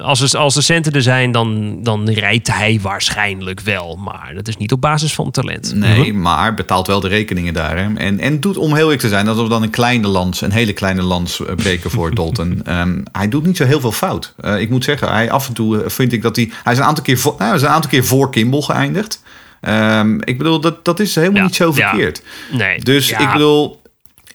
als, er, als de centen er zijn, dan, dan rijdt hij waarschijnlijk wel. Maar dat is niet op basis van talent. Nee, maar betaalt wel de rekeningen daar. Hè. En, en doet, om heel eerlijk te zijn, dat we dan een kleine lans, een hele kleine lans eh, breken voor Dalton. Ehm, hij doet niet zo heel veel fout. Eh, ik moet zeggen, hij af en toe eh, vind ik dat hij. Hij is een aantal keer voor, nou, is een aantal keer voor Kimball geëindigd. Ehm, ik bedoel, dat, dat is helemaal Ja, niet zo ja. verkeerd. Nee. Dus ja, ik bedoel.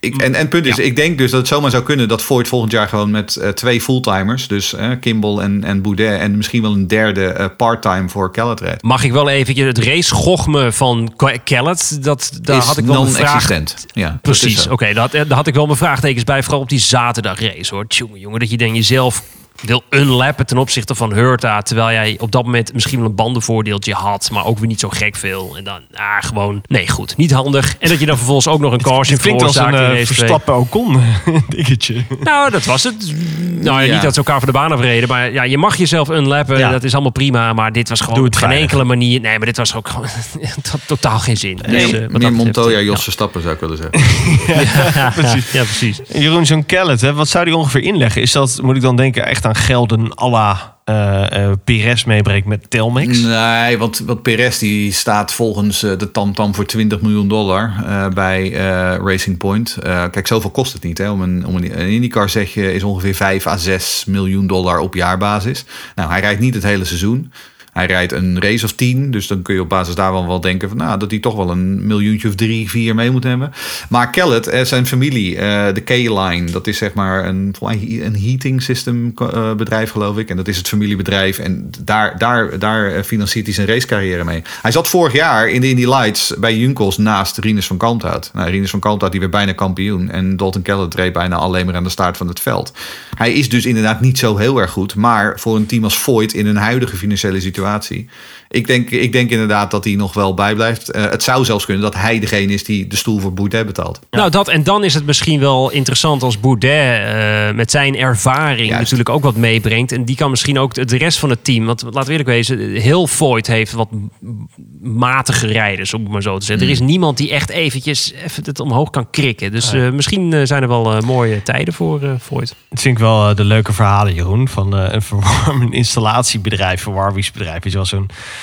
Ik, en, en het punt is, Ja. ik denk dus dat het zomaar zou kunnen dat Ford volgend jaar gewoon met eh, twee fulltimers, dus eh, Kimball en, en Boudet, en misschien wel een derde eh, parttime voor Kellett rijdt. Mag ik wel eventjes het race-gochme van Ke- Kellet? Dat, daar Is had ik wel een vraag. Ja, Precies, oké. daar, daar had ik wel mijn vraagtekens bij. Vooral op die zaterdagrace hoor. Tjonge, jongen, dat je dan jezelf wil unlappen ten opzichte van Hurta. Terwijl jij op dat moment misschien wel een bandenvoordeeltje had. Maar ook weer niet zo gek veel. En dan, ah, gewoon, nee goed, niet handig. En dat je dan vervolgens ook nog een caution Het klinkt als een veroorzaakt in eh. Verstappen Ocon dingetje. Nou, dat was het. Nou, ja, niet dat ze elkaar voor de baan afreden. Maar ja, je mag jezelf unlappen. Ja. Dat is allemaal prima. Maar dit was gewoon Doe op het geen veilig. enkele manier. Nee, maar dit was ook gewoon. Het had totaal geen zin. Dus, Nee, wat dat meer Montoya, eh, Jos Verstappen zou ik willen zeggen. Ja, precies. Ja, precies. Jeroen, zo'n Kellet, hè, wat zou die ongeveer inleggen? Is dat, moet ik dan denken, echt aan gelden à la eh, eh, Perez meebreekt met Telmex? Nee, want, want Perez die staat volgens eh, de TamTam voor 20 miljoen dollar eh, bij eh, Racing Point. Eh, kijk, zoveel kost het niet. Hè? Om een, om een, een IndyCar zeg je is ongeveer 5 à 6 miljoen dollar op jaarbasis. Nou, hij rijdt niet het hele seizoen. Hij rijdt een race of 10, dus dan kun je op basis daarvan wel denken van, nou, dat hij toch wel een miljoentje of drie, vier mee moet hebben. Maar Kellett, eh, zijn familie, eh, de K-Line, dat is zeg maar een, een heating system eh, bedrijf, geloof ik. En dat is het familiebedrijf. En daar, daar, daar financiert hij zijn racecarrière mee. Hij zat vorig jaar in de Indy Lights bij Junkos naast Rinus van Kalmthout. Nou, Rinus van Kalmthout die werd bijna kampioen. En Dalton Kellett reed bijna alleen maar aan de start van het veld. Hij is dus inderdaad niet zo heel erg goed. Maar voor een team als Voigt in een huidige financiële situatie situatie. Ik denk, ik denk inderdaad dat hij nog wel bijblijft. Eh, het zou zelfs kunnen dat hij degene is die de stoel voor Boudet betaalt. Nou, dat en dan is het misschien wel interessant als Boudet eh, met zijn ervaring Juist. natuurlijk ook wat meebrengt. En die kan misschien ook de rest van het team. Want laten we eerlijk wezen, heel Voigt heeft wat matige rijders, om het maar zo te zeggen. Er is Mm. niemand die echt eventjes even het omhoog kan krikken. Dus eh, misschien zijn er wel mooie tijden voor eh Voigt. Dat vind ik wel de leuke verhalen, Jeroen. Van een verwarm een installatiebedrijf, verwarmingsbedrijf. Je wel, zo'n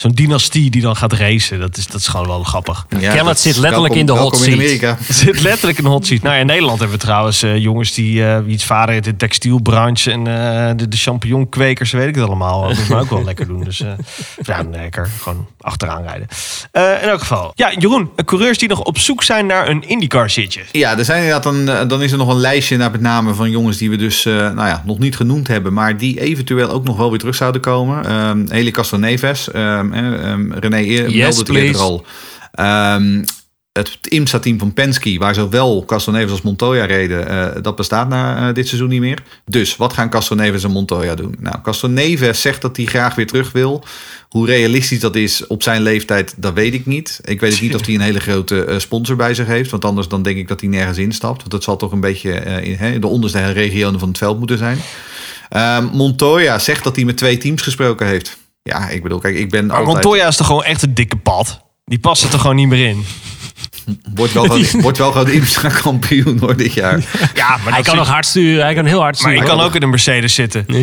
zo'n dynastie die dan gaat racen. Dat is, dat is gewoon wel grappig. Kellett dat- zit letterlijk in de hot in seat. Amerika. Zit letterlijk een hot seat. Nou, ja, in Nederland hebben we trouwens eh, jongens die eh iets vader in de textielbranche en eh, de, de champignonkwekers, weet ik het allemaal. Dat is me ook wel lekker doen. Dus eh, ja, lekker. Gewoon achteraan rijden. Eh, in elk geval. Ja, Jeroen, coureurs die nog op zoek zijn naar een IndyCar zitje. Ja, er zijn inderdaad een, eh, dan is er nog een lijstje naar met name van jongens die we dus eh, nou ja, nog niet genoemd hebben, maar die eventueel ook nog wel weer terug zouden komen. Ehm Haley Castroneves. Ehm, eh, ehm, René Yes, meldde het eerder al. Ehm, het IMSA-team van Penske, waar zowel Castroneves als Montoya reden, eh, dat bestaat na eh, dit seizoen niet meer. Dus wat gaan Castroneves en Montoya doen? Nou, Castroneves zegt dat hij graag weer terug wil. Hoe realistisch dat is op zijn leeftijd, dat weet ik niet. Ik weet niet of hij een hele grote eh, sponsor bij zich heeft. Want anders dan denk ik dat hij nergens instapt. Want dat zal toch een beetje in hè, de onderste regionen van het veld moeten zijn. Ehm, Montoya zegt dat hij met twee teams gesproken heeft. Ja, ik bedoel, kijk, ik ben Maar altijd... Montoya is toch gewoon echt een dikke pad? Die past er toch gewoon niet meer in? Wordt wel, gewoon, wordt wel gewoon IMSA kampioen hoor dit jaar. Ja, maar Hij kan nog hard sturen. Hij kan heel hard Maar sturen. ik kan ook in een Mercedes zitten.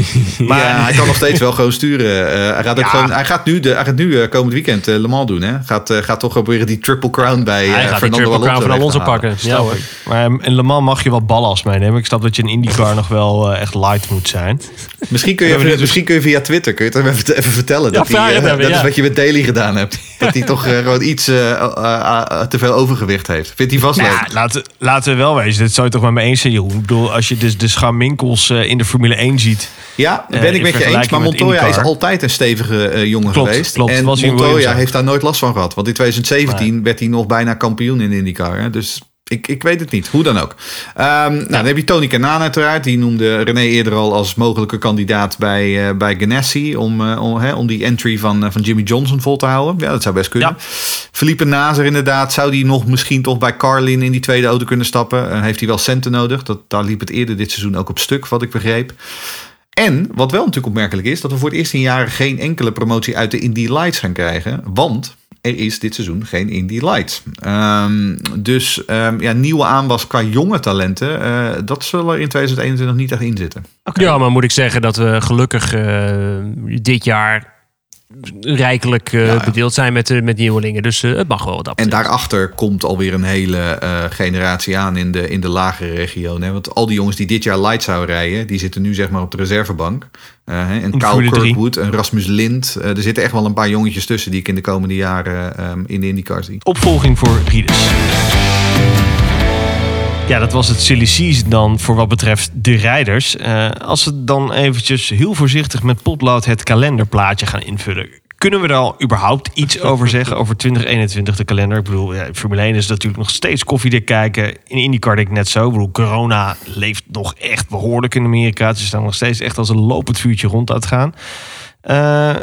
Maar hij kan nog steeds wel gewoon sturen. Eh, hij, gaat ook Ja. gewoon, hij gaat nu, de, hij gaat nu eh, komend weekend eh, Le Mans doen. Hè? Gaat, eh, gaat toch proberen die triple crown bij Hij gaat die Fernando triple crown van Alonso pakken. Ja hoor. Maar ehm, in Le Mans mag je wel ballast meenemen. Ik snap dat je een IndyCar nog wel echt light moet zijn. Misschien kun, je maar even, is- misschien kun je via Twitter kun je het even, even vertellen. dat hij, dat ja. is wat je met Daly gedaan hebt. dat hij toch gewoon iets te veel overgewicht heeft. Vindt hij vast leuk. Ja, laten, laten we wel wezen. Dit zou je toch met me eens zijn, Jeroen. Ik bedoel, als je dus de scharminkels eh, in de Formule 1 ziet. Ja, Eh, ben ik met je eens. Maar Montoya is altijd een stevige eh, jongen Klopt, geweest. klopt. En Montoya heeft daar nooit last van gehad. Want in 2017 werd hij nog bijna kampioen in IndyCar. Hè? Dus ik, ik weet het niet. Hoe dan ook. Ehm, nou, dan heb je Tony Kanaan uiteraard. Die noemde René eerder al als mogelijke kandidaat bij, eh bij Ganassi. Om, eh, om, hè, om die entry van, eh, van Jimmy Johnson vol te houden. Ja, dat zou best kunnen. Ja. Felipe Nazer inderdaad. Zou die nog misschien toch bij Carlin in die tweede auto kunnen stappen? Heeft hij wel centen nodig? Dat, daar liep het eerder dit seizoen ook op stuk, wat ik begreep. En wat wel natuurlijk opmerkelijk is, dat we voor het eerst in jaren geen enkele promotie uit de Indy Lights gaan krijgen. Want er is dit seizoen geen Indy Lights. Ehm, dus ehm, ja, nieuwe aanwas qua jonge talenten, eh, dat zullen er in 2021 niet echt in zitten. Ja, maar moet ik zeggen dat we gelukkig eh, dit jaar rijkelijk eh, Ja, ja. bedeeld zijn met, eh, met nieuwelingen. Dus eh, het mag wel wat dat En daarachter komt alweer een hele eh, generatie aan in de, in de lagere regio. Hè? Want al die jongens die dit jaar Lights zouden rijden, die zitten nu zeg maar op de reservebank. Eh, hè, en Kyle. Kirkwood en Rasmus Lind. Eh, er zitten echt wel een paar jongetjes tussen die ik in de komende jaren ehm, in de IndyCar zie. Opvolging voor Rieders. Ja, dat was het silly dan voor wat betreft de rijders. Eh, als we dan eventjes heel voorzichtig met potlood het kalenderplaatje gaan invullen. Kunnen we er al überhaupt iets over zeggen over 2021, de kalender? Ik bedoel, ja, Formule 1 is natuurlijk nog steeds koffiedik kijken. In IndyCar denk ik net zo. Ik bedoel, corona leeft nog echt behoorlijk in Amerika. Ze staan nog steeds echt als een lopend vuurtje rond aan het gaan. Eh,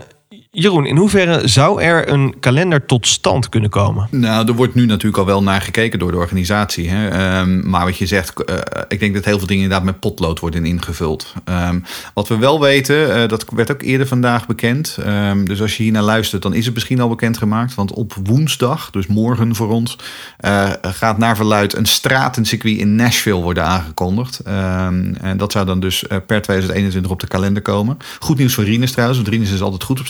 Jeroen, in hoeverre zou er een kalender tot stand kunnen komen? Nou, er wordt nu natuurlijk al wel naar gekeken door de organisatie. Hè? Ehm, maar wat je zegt, eh, ik denk dat heel veel dingen inderdaad met potlood worden ingevuld. Ehm, wat we wel weten, eh, dat werd ook eerder vandaag bekend. Ehm, dus als je hier naar luistert, dan is het misschien al bekendgemaakt. Want op woensdag, dus morgen voor ons, eh, gaat naar verluid een stratencircuit in Nashville worden aangekondigd. En dat zou dan dus per 2021 op de kalender komen. Goed nieuws voor Rinus trouwens, want Rinus is altijd goed op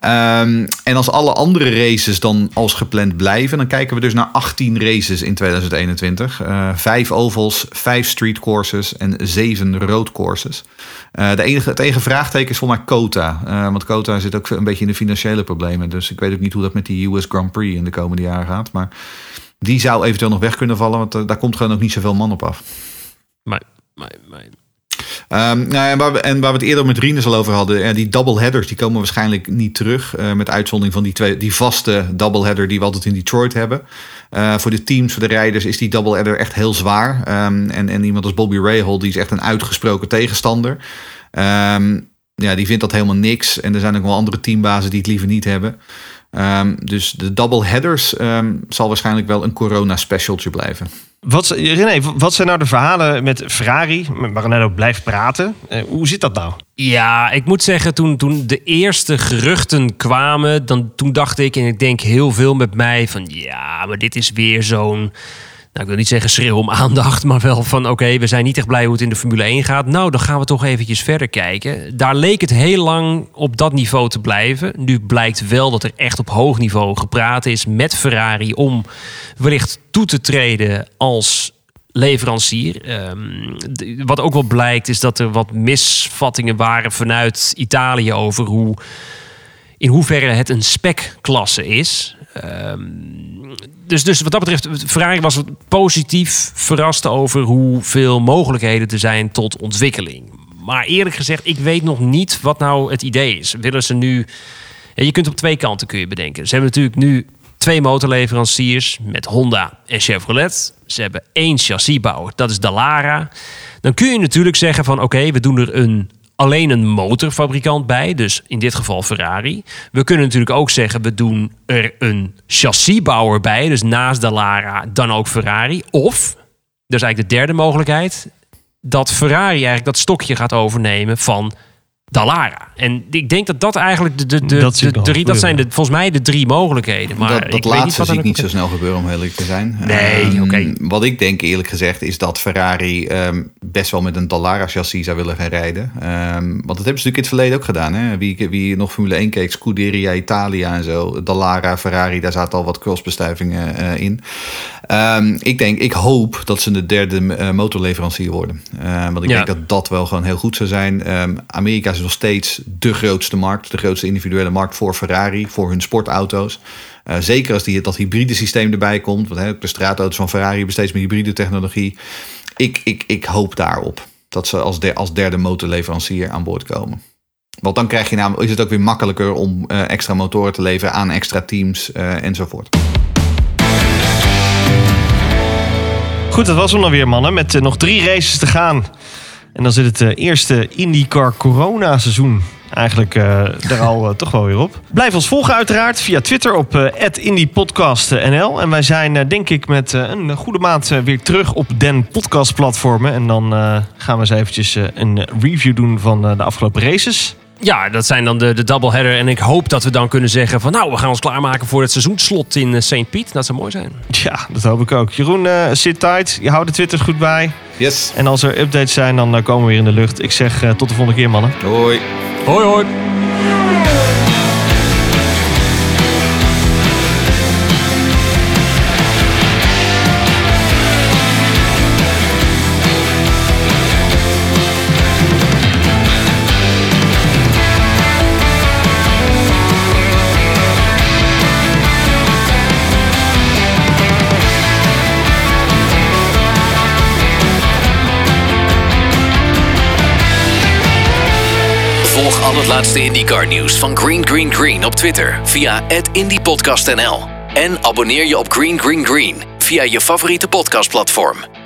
Ehm, en als alle andere races dan als gepland blijven, dan kijken we dus naar 18 races in 2021. Eh, vijf ovals, vijf street courses en zeven road courses. Eh, de enige, het enige vraagteken is voor mij Kota. Eh, want Kota zit ook een beetje in de financiële problemen. Dus ik weet ook niet hoe dat met die US Grand Prix in de komende jaren gaat. Maar die zou eventueel nog weg kunnen vallen, want daar komt gewoon ook niet zoveel man op af. Maar, maar, maar- Ehm, nou en, waar we, en waar we het eerder met Rinus al over hadden, ja, die double headers die komen waarschijnlijk niet terug. eh, met uitzondering van die, twee, die vaste double header die we altijd in Detroit hebben. Eh, voor de teams, voor de rijders, is die double header echt heel zwaar. Ehm, en, en iemand als Bobby Rahal, die is echt een uitgesproken tegenstander. Ehm, ja, die vindt dat helemaal niks. En er zijn ook wel andere teambazen die het liever niet hebben. Ehm, dus de double headers ehm, zal waarschijnlijk wel een corona specialtje blijven. Wat, René, wat zijn nou de verhalen met Ferrari, ook blijft praten? Eh, hoe zit dat nou? Ja, ik moet zeggen, toen, toen de eerste geruchten kwamen, dan, toen dacht ik, en ik denk heel veel met mij, van ja, maar dit is weer zo'n, nou ik wil niet zeggen schreeuw om aandacht, maar wel van oké, we zijn niet echt blij hoe het in de Formule 1 gaat. Nou, dan gaan we toch eventjes verder kijken. Daar leek het heel lang op dat niveau te blijven. Nu blijkt wel dat er echt op hoog niveau gepraat is met Ferrari om wellicht toe te treden als leverancier. Ehm, wat ook wel blijkt is dat er wat misvattingen waren vanuit Italië over hoe in hoeverre het een spec-klasse is. Ehm, dus, dus wat dat betreft, Ferrari was positief verrast over hoeveel mogelijkheden er zijn tot ontwikkeling. Maar eerlijk gezegd, ik weet nog niet wat nou het idee is. Willen ze nu... Ja, je kunt op twee kanten kun je bedenken. Ze hebben natuurlijk nu twee motorleveranciers met Honda en Chevrolet. Ze hebben één chassisbouwer, dat is Dallara. Dan kun je natuurlijk zeggen van oké, we doen er een, alleen een motorfabrikant bij. Dus in dit geval Ferrari. We kunnen natuurlijk ook zeggen we doen er een chassisbouwer bij. Dus naast Dallara dan ook Ferrari. Of, dat is eigenlijk de derde mogelijkheid... dat Ferrari eigenlijk dat stokje gaat overnemen van Dallara. En ik denk dat dat eigenlijk de, de, de, Dat de drie, dat zijn de, volgens mij de drie mogelijkheden. Maar dat ik dat weet laatste wat zie ik niet zo snel gebeuren, om heel eerlijk te zijn. Nee, Ehm, oké. Wat ik denk eerlijk gezegd is dat Ferrari ehm, best wel met een Dallara chassis zou willen gaan rijden. Ehm, want dat hebben ze natuurlijk in het verleden ook gedaan. Hè? Wie, wie nog Formule 1 keek, Scuderia Italia en zo. Dallara, Ferrari, daar zaten al wat crossbestuivingen eh, in. Ehm, ik denk, ik hoop dat ze de derde eh, motorleverancier worden. Want ik Ja. denk dat dat wel gewoon heel goed zou zijn. Ehm, Amerika is nog steeds de grootste markt. De grootste individuele markt voor Ferrari, voor hun sportauto's. Eh, zeker als die, dat hybride systeem erbij komt. Want hè, de straatauto's van Ferrari hebben steeds meer hybride technologie. Ik, ik, ik hoop daarop dat ze als, als derde motorleverancier aan boord komen. Want dan krijg je namelijk, is het ook weer makkelijker om eh, extra motoren te leveren aan extra teams eh, enzovoort. Goed, dat was hem dan weer, mannen. Met nog drie races te gaan. En dan zit het eh, eerste IndyCar corona-seizoen eigenlijk eh er al eh, toch wel weer op. Blijf ons volgen uiteraard via Twitter op eh @indypodcastnl. En wij zijn denk ik met een goede maand weer terug op den podcastplatformen. En dan gaan we eens eventjes een review doen van de afgelopen races. Ja, dat zijn dan de, de doubleheader. En ik hoop dat we dan kunnen zeggen van... nou, we gaan ons klaarmaken voor het seizoensslot in eh, St. Piet. Dat zou mooi zijn. Ja, dat hoop ik ook. Jeroen, eh, zit tight. Je houdt de Twitter goed bij. Yes, En als er updates zijn, dan eh, komen we weer in de lucht. Ik zeg tot de volgende keer, mannen. hoi. Hoi, hoi. Het laatste IndyCar nieuws van Green Green Green op Twitter via @indypodcastnl en abonneer je op Green Green Green via je favoriete podcastplatform.